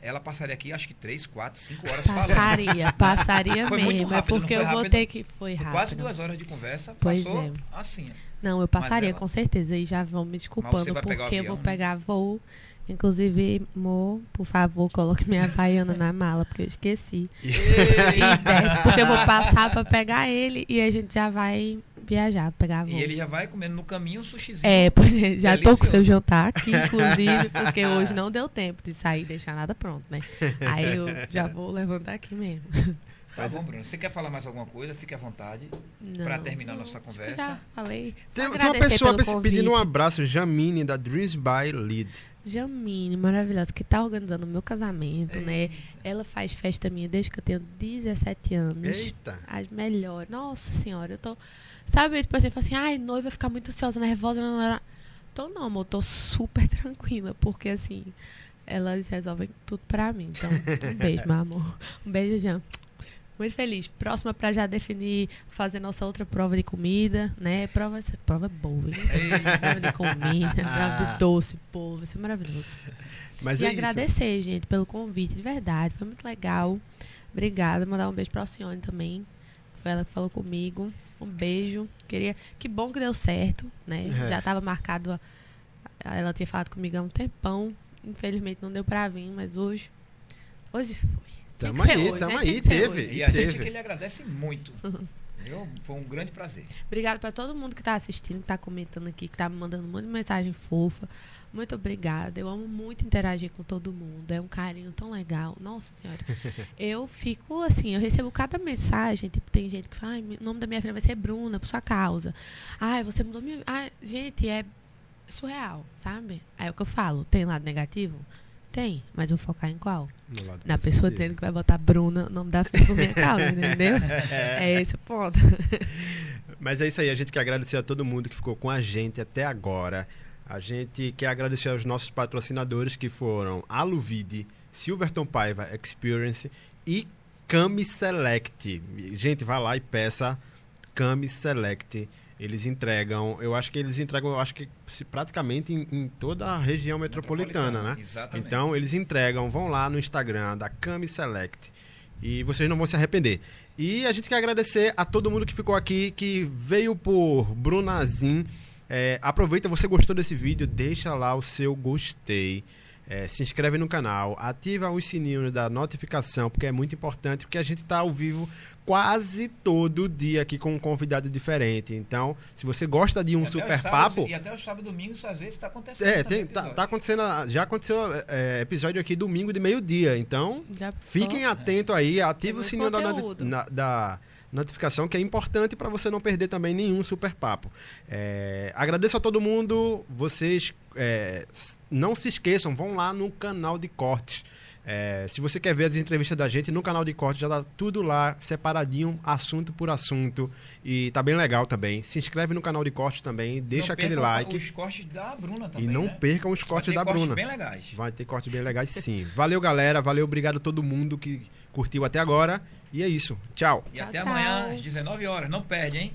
ela passaria aqui acho que três, quatro, cinco horas falando. Passaria, passaria Foi muito mesmo. rápido, é porque não eu foi vou rápido? ter que. Foi Foi rápido. quase duas horas de conversa, Pois passou é. assim. Não, eu passaria ela- com certeza. E já vão me desculpando, porque pegar o eu avião, vou né? pegar voo. Inclusive, Mo, por favor, coloque minha havaiana na mala, porque eu esqueci. E desce, porque eu vou passar pra pegar ele e a gente já vai viajar, pegar voo. E ele já vai comendo no caminho um sushizinho. É, pois é, já tô com o Delicioso. seu jantar aqui, inclusive, porque hoje não deu tempo de sair e deixar nada pronto, né? Aí eu já vou levantar aqui mesmo. Tá bom, Bruno. Você quer falar mais alguma coisa? Fique à vontade. Pra terminar nossa conversa. Já falei. Só Tem, tem uma pessoa pedindo um abraço, Jamine, da Dreams by Lead. Jamine, maravilhosa, que tá organizando o meu casamento, né? Ela faz festa minha desde que eu tenho 17 anos. Eita. As melhores. Nossa senhora, eu tô. Sabe, tipo assim, eu falo assim, ai, noiva ficar muito ansiosa, nervosa. Não, não, não. Tô não, amor, tô super tranquila, porque assim, elas resolvem tudo pra mim. Então, um beijo, meu amor. Um beijo, Jean. Muito feliz. Próxima pra já definir, fazer nossa outra prova de comida, né? Prova, prova boa, hein? prova de comida, prova de doce, pô, vai ser maravilhoso. Mas e é agradecer, gente, pelo convite, de verdade. Foi muito legal. Obrigada. Mandar um beijo pra Alcione também. Foi ela que falou comigo. Um beijo. Queria. Que bom que deu certo, né? É. Já estava marcado. a- Ela tinha falado comigo há um tempão. Infelizmente não deu pra vir, mas hoje. Hoje foi. Tamo aí, hoje, tamo né? aí, teve. E E a gente que lhe agradece muito. Viu? Foi um grande prazer. Obrigada pra todo mundo que tá assistindo, que tá comentando aqui, que tá me mandando um monte de mensagem fofa. Muito obrigada. Eu amo muito interagir com todo mundo. É um carinho tão legal. Nossa senhora. eu fico assim, eu recebo cada mensagem. Tipo, tem gente que fala, "Ai, o nome da minha filha vai ser Bruna, por sua causa. Ai, você mudou minha. Ai, gente, é surreal, sabe? Aí é o que eu falo. Tem lado negativo? Tem, mas vou focar em qual? Na pessoa dizendo que vai botar Bruna, o nome da por minha causa, entendeu? É esse o ponto. Mas é isso aí, a gente quer agradecer a todo mundo que ficou com a gente até agora. A gente quer agradecer aos nossos patrocinadores que foram Aluvide, Silverton Paiva Experience e Cami Select. Gente, vai lá e peça Cami Select. Eles entregam, eu acho que eles entregam, eu acho que praticamente em, em toda a região metropolitana, né? Exatamente. Então, eles entregam, vão lá no Instagram da Cami Select. E vocês não vão se arrepender. E a gente quer agradecer a todo mundo que ficou aqui, que veio por Brunazin. É, aproveita, você gostou desse vídeo, deixa lá o seu gostei. É, se inscreve no canal, ativa os sininhos da notificação, porque é muito importante, porque a gente está ao vivo quase todo dia aqui com um convidado diferente. Então, se você gosta de um super sábados- papo, E até os sábados e domingos, às vezes, está acontecendo. é, tem, tá, tá acontecendo, já aconteceu é, episódio aqui domingo de meio-dia, então Já fiquem atentos aí, ativa o sininho da, na- da notificação, que é importante para você não perder também nenhum super papo. É, agradeço a todo mundo, vocês é, não se esqueçam, vão lá no canal de cortes. É, se você quer ver as entrevistas da gente, no canal de cortes já tá tudo lá, separadinho, assunto por assunto. E tá bem legal também. Se inscreve no canal de cortes também, deixa Não aquele percam like. Os cortes da Bruna E também. não né? percam os Vai cortes ter da cortes Bruna. bem legais. Vai ter cortes bem legais, sim. Valeu, galera. Valeu, obrigado a todo mundo que curtiu até agora. E é isso. Tchau. E Tchau, até tchau. amanhã, às 19 horas. Não perde, hein?